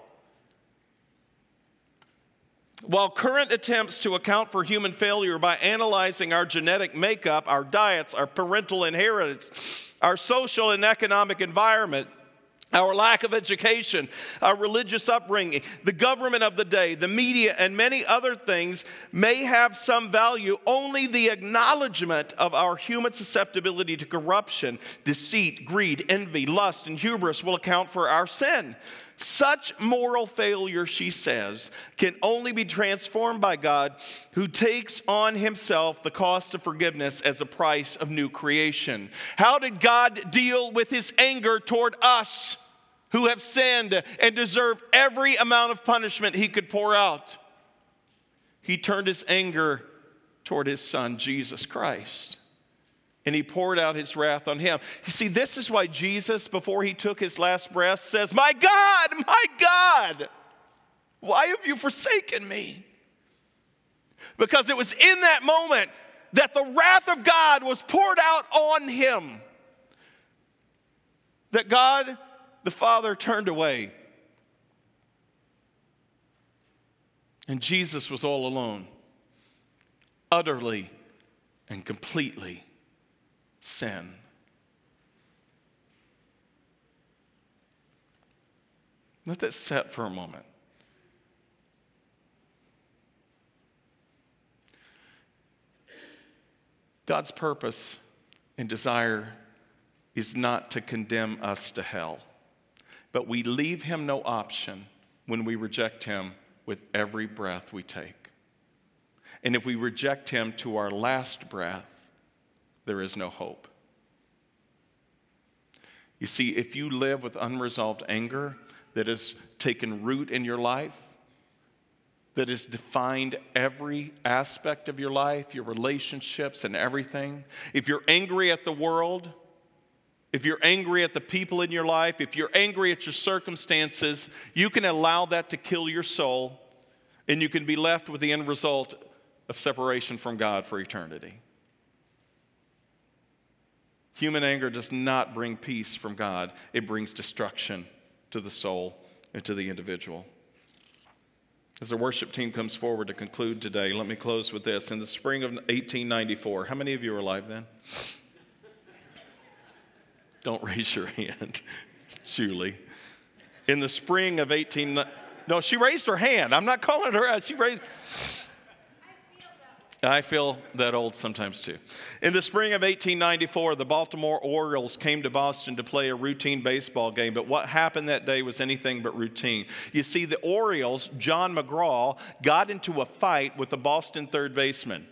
Speaker 1: While current attempts to account for human failure by analyzing our genetic makeup, our diets, our parental inheritance, our social and economic environment, our lack of education, our religious upbringing, the government of the day, the media, and many other things may have some value. Only the acknowledgement of our human susceptibility to corruption, deceit, greed, envy, lust, and hubris will account for our sin. Such moral failure, she says, can only be transformed by God who takes on himself the cost of forgiveness as a price of new creation. How did God deal with his anger toward us who have sinned and deserve every amount of punishment he could pour out? He turned his anger toward his son, Jesus Christ and he poured out his wrath on him. You see, this is why Jesus, before he took his last breath, says, My God, my God, why have you forsaken me? Because it was in that moment that the wrath of God was poured out on him. That God the Father turned away. And Jesus was all alone, utterly and completely sin. Let that set for a moment. God's purpose and desire is not to condemn us to hell, but we leave Him no option when we reject Him with every breath we take. And if we reject Him to our last breath, there is no hope. You see, if you live with unresolved anger that has taken root in your life, that has defined every aspect of your life, your relationships, and everything, if you're angry at the world, if you're angry at the people in your life, if you're angry at your circumstances, you can allow that to kill your soul, and you can be left with the end result of separation from God for eternity. Human anger does not bring peace from God, it brings destruction to the soul and to the individual. As the worship team comes forward to conclude today, let me close with this. In the spring of 1894, how many of you were alive then? Don't raise your hand. Julie. In the spring of 18. No, she raised her hand. I'm not calling her out. She raised. I feel that old sometimes too. In the spring of 1894, the Baltimore Orioles came to Boston to play a routine baseball game, but what happened that day was anything but routine. You see, the Orioles, John McGraw, got into a fight with the Boston third baseman.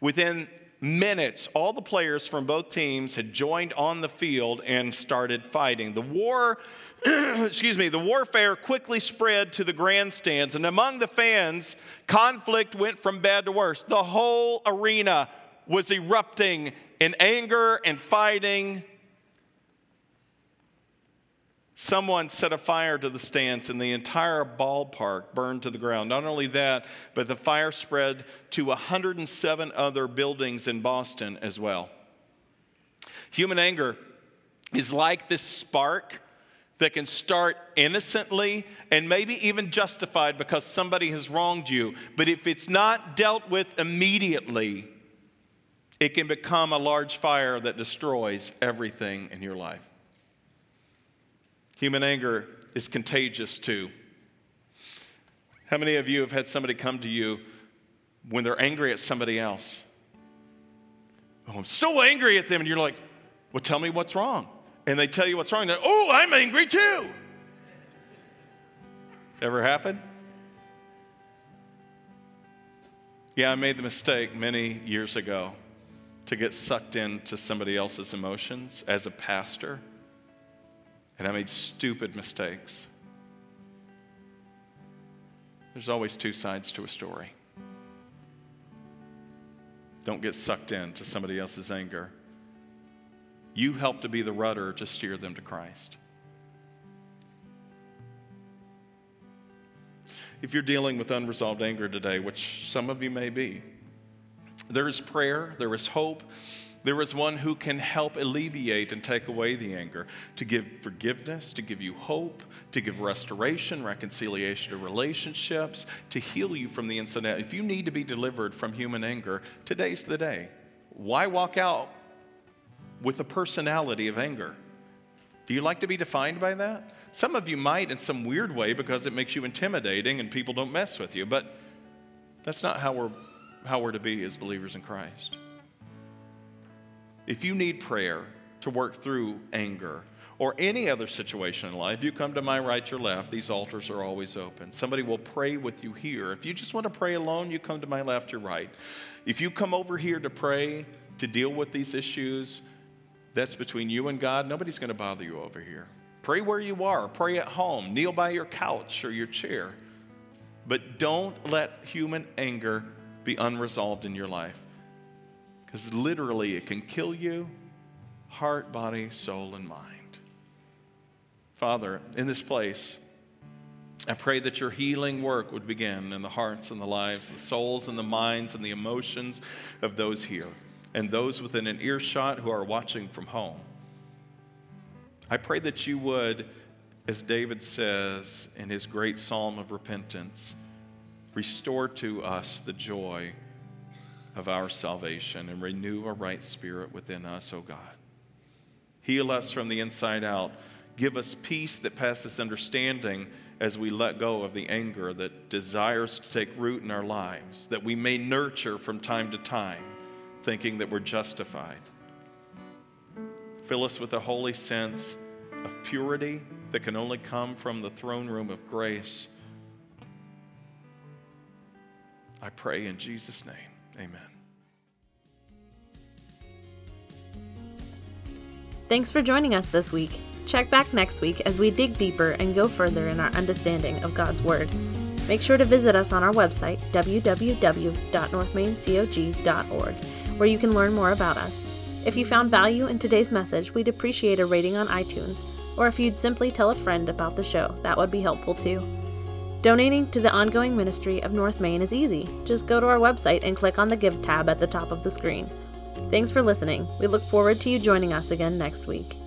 Speaker 1: Within minutes, all the players from both teams had joined on the field and started fighting. The war, excuse me, the warfare quickly spread to the grandstands, and among the fans, conflict went from bad to worse. The whole arena was erupting in anger and fighting Someone set a fire to the stands and the entire ballpark burned to the ground. Not only that, but the fire spread to 107 other buildings in Boston as well. Human anger is like this spark that can start innocently and maybe even justified because somebody has wronged you. But if it's not dealt with immediately, it can become a large fire that destroys everything in your life. Human anger is contagious too. How many of you have had somebody come to you when they're angry at somebody else? Oh, I'm so angry at them, and you're like, Well, tell me what's wrong. And they tell you what's wrong. They're, oh, I'm angry too. Ever happen? Yeah, I made the mistake many years ago to get sucked into somebody else's emotions as a pastor and I made stupid mistakes. There's always two sides to a story. Don't get sucked into somebody else's anger. You help to be the rudder to steer them to Christ. If you're dealing with unresolved anger today, which some of you may be, there is prayer, there is hope, there is one who can help alleviate and take away the anger, to give forgiveness, to give you hope, to give restoration, reconciliation to relationships, to heal you from the incident. If you need to be delivered from human anger, today's the day. Why walk out with a personality of anger? Do you like to be defined by that? Some of you might in some weird way because it makes you intimidating and people don't mess with you, but that's not how we're, how we're to be as believers in Christ. If you need prayer to work through anger or any other situation in life, you come to my right, your left. These altars are always open. Somebody will pray with you here. If you just want to pray alone, you come to my left, your right. If you come over here to pray, to deal with these issues, that's between you and God. Nobody's going to bother you over here. Pray where you are, pray at home, kneel by your couch or your chair. But don't let human anger be unresolved in your life. Because literally, it can kill you heart, body, soul, and mind. Father, in this place, I pray that your healing work would begin in the hearts and the lives, the souls and the minds and the emotions of those here and those within an earshot who are watching from home. I pray that you would, as David says in his great psalm of repentance, restore to us the joy of our salvation and renew a right spirit within us, O God. Heal us from the inside out. Give us peace that passes understanding as we let go of the anger that desires to take root in our lives, that we may nurture from time to time, thinking that we're justified. Fill us with a holy sense of purity that can only come from the throne room of grace. I pray in Jesus' name. Amen.
Speaker 3: Thanks for joining us this week. Check back next week as we dig deeper and go further in our understanding of God's Word. Make sure to visit us on our website, www.northmaincog.org, where you can learn more about us. If you found value in today's message, we'd appreciate a rating on iTunes, or if you'd simply tell a friend about the show, that would be helpful too. Donating to the ongoing ministry of North Main is easy. Just go to our website and click on the Give tab at the top of the screen. Thanks for listening. We look forward to you joining us again next week.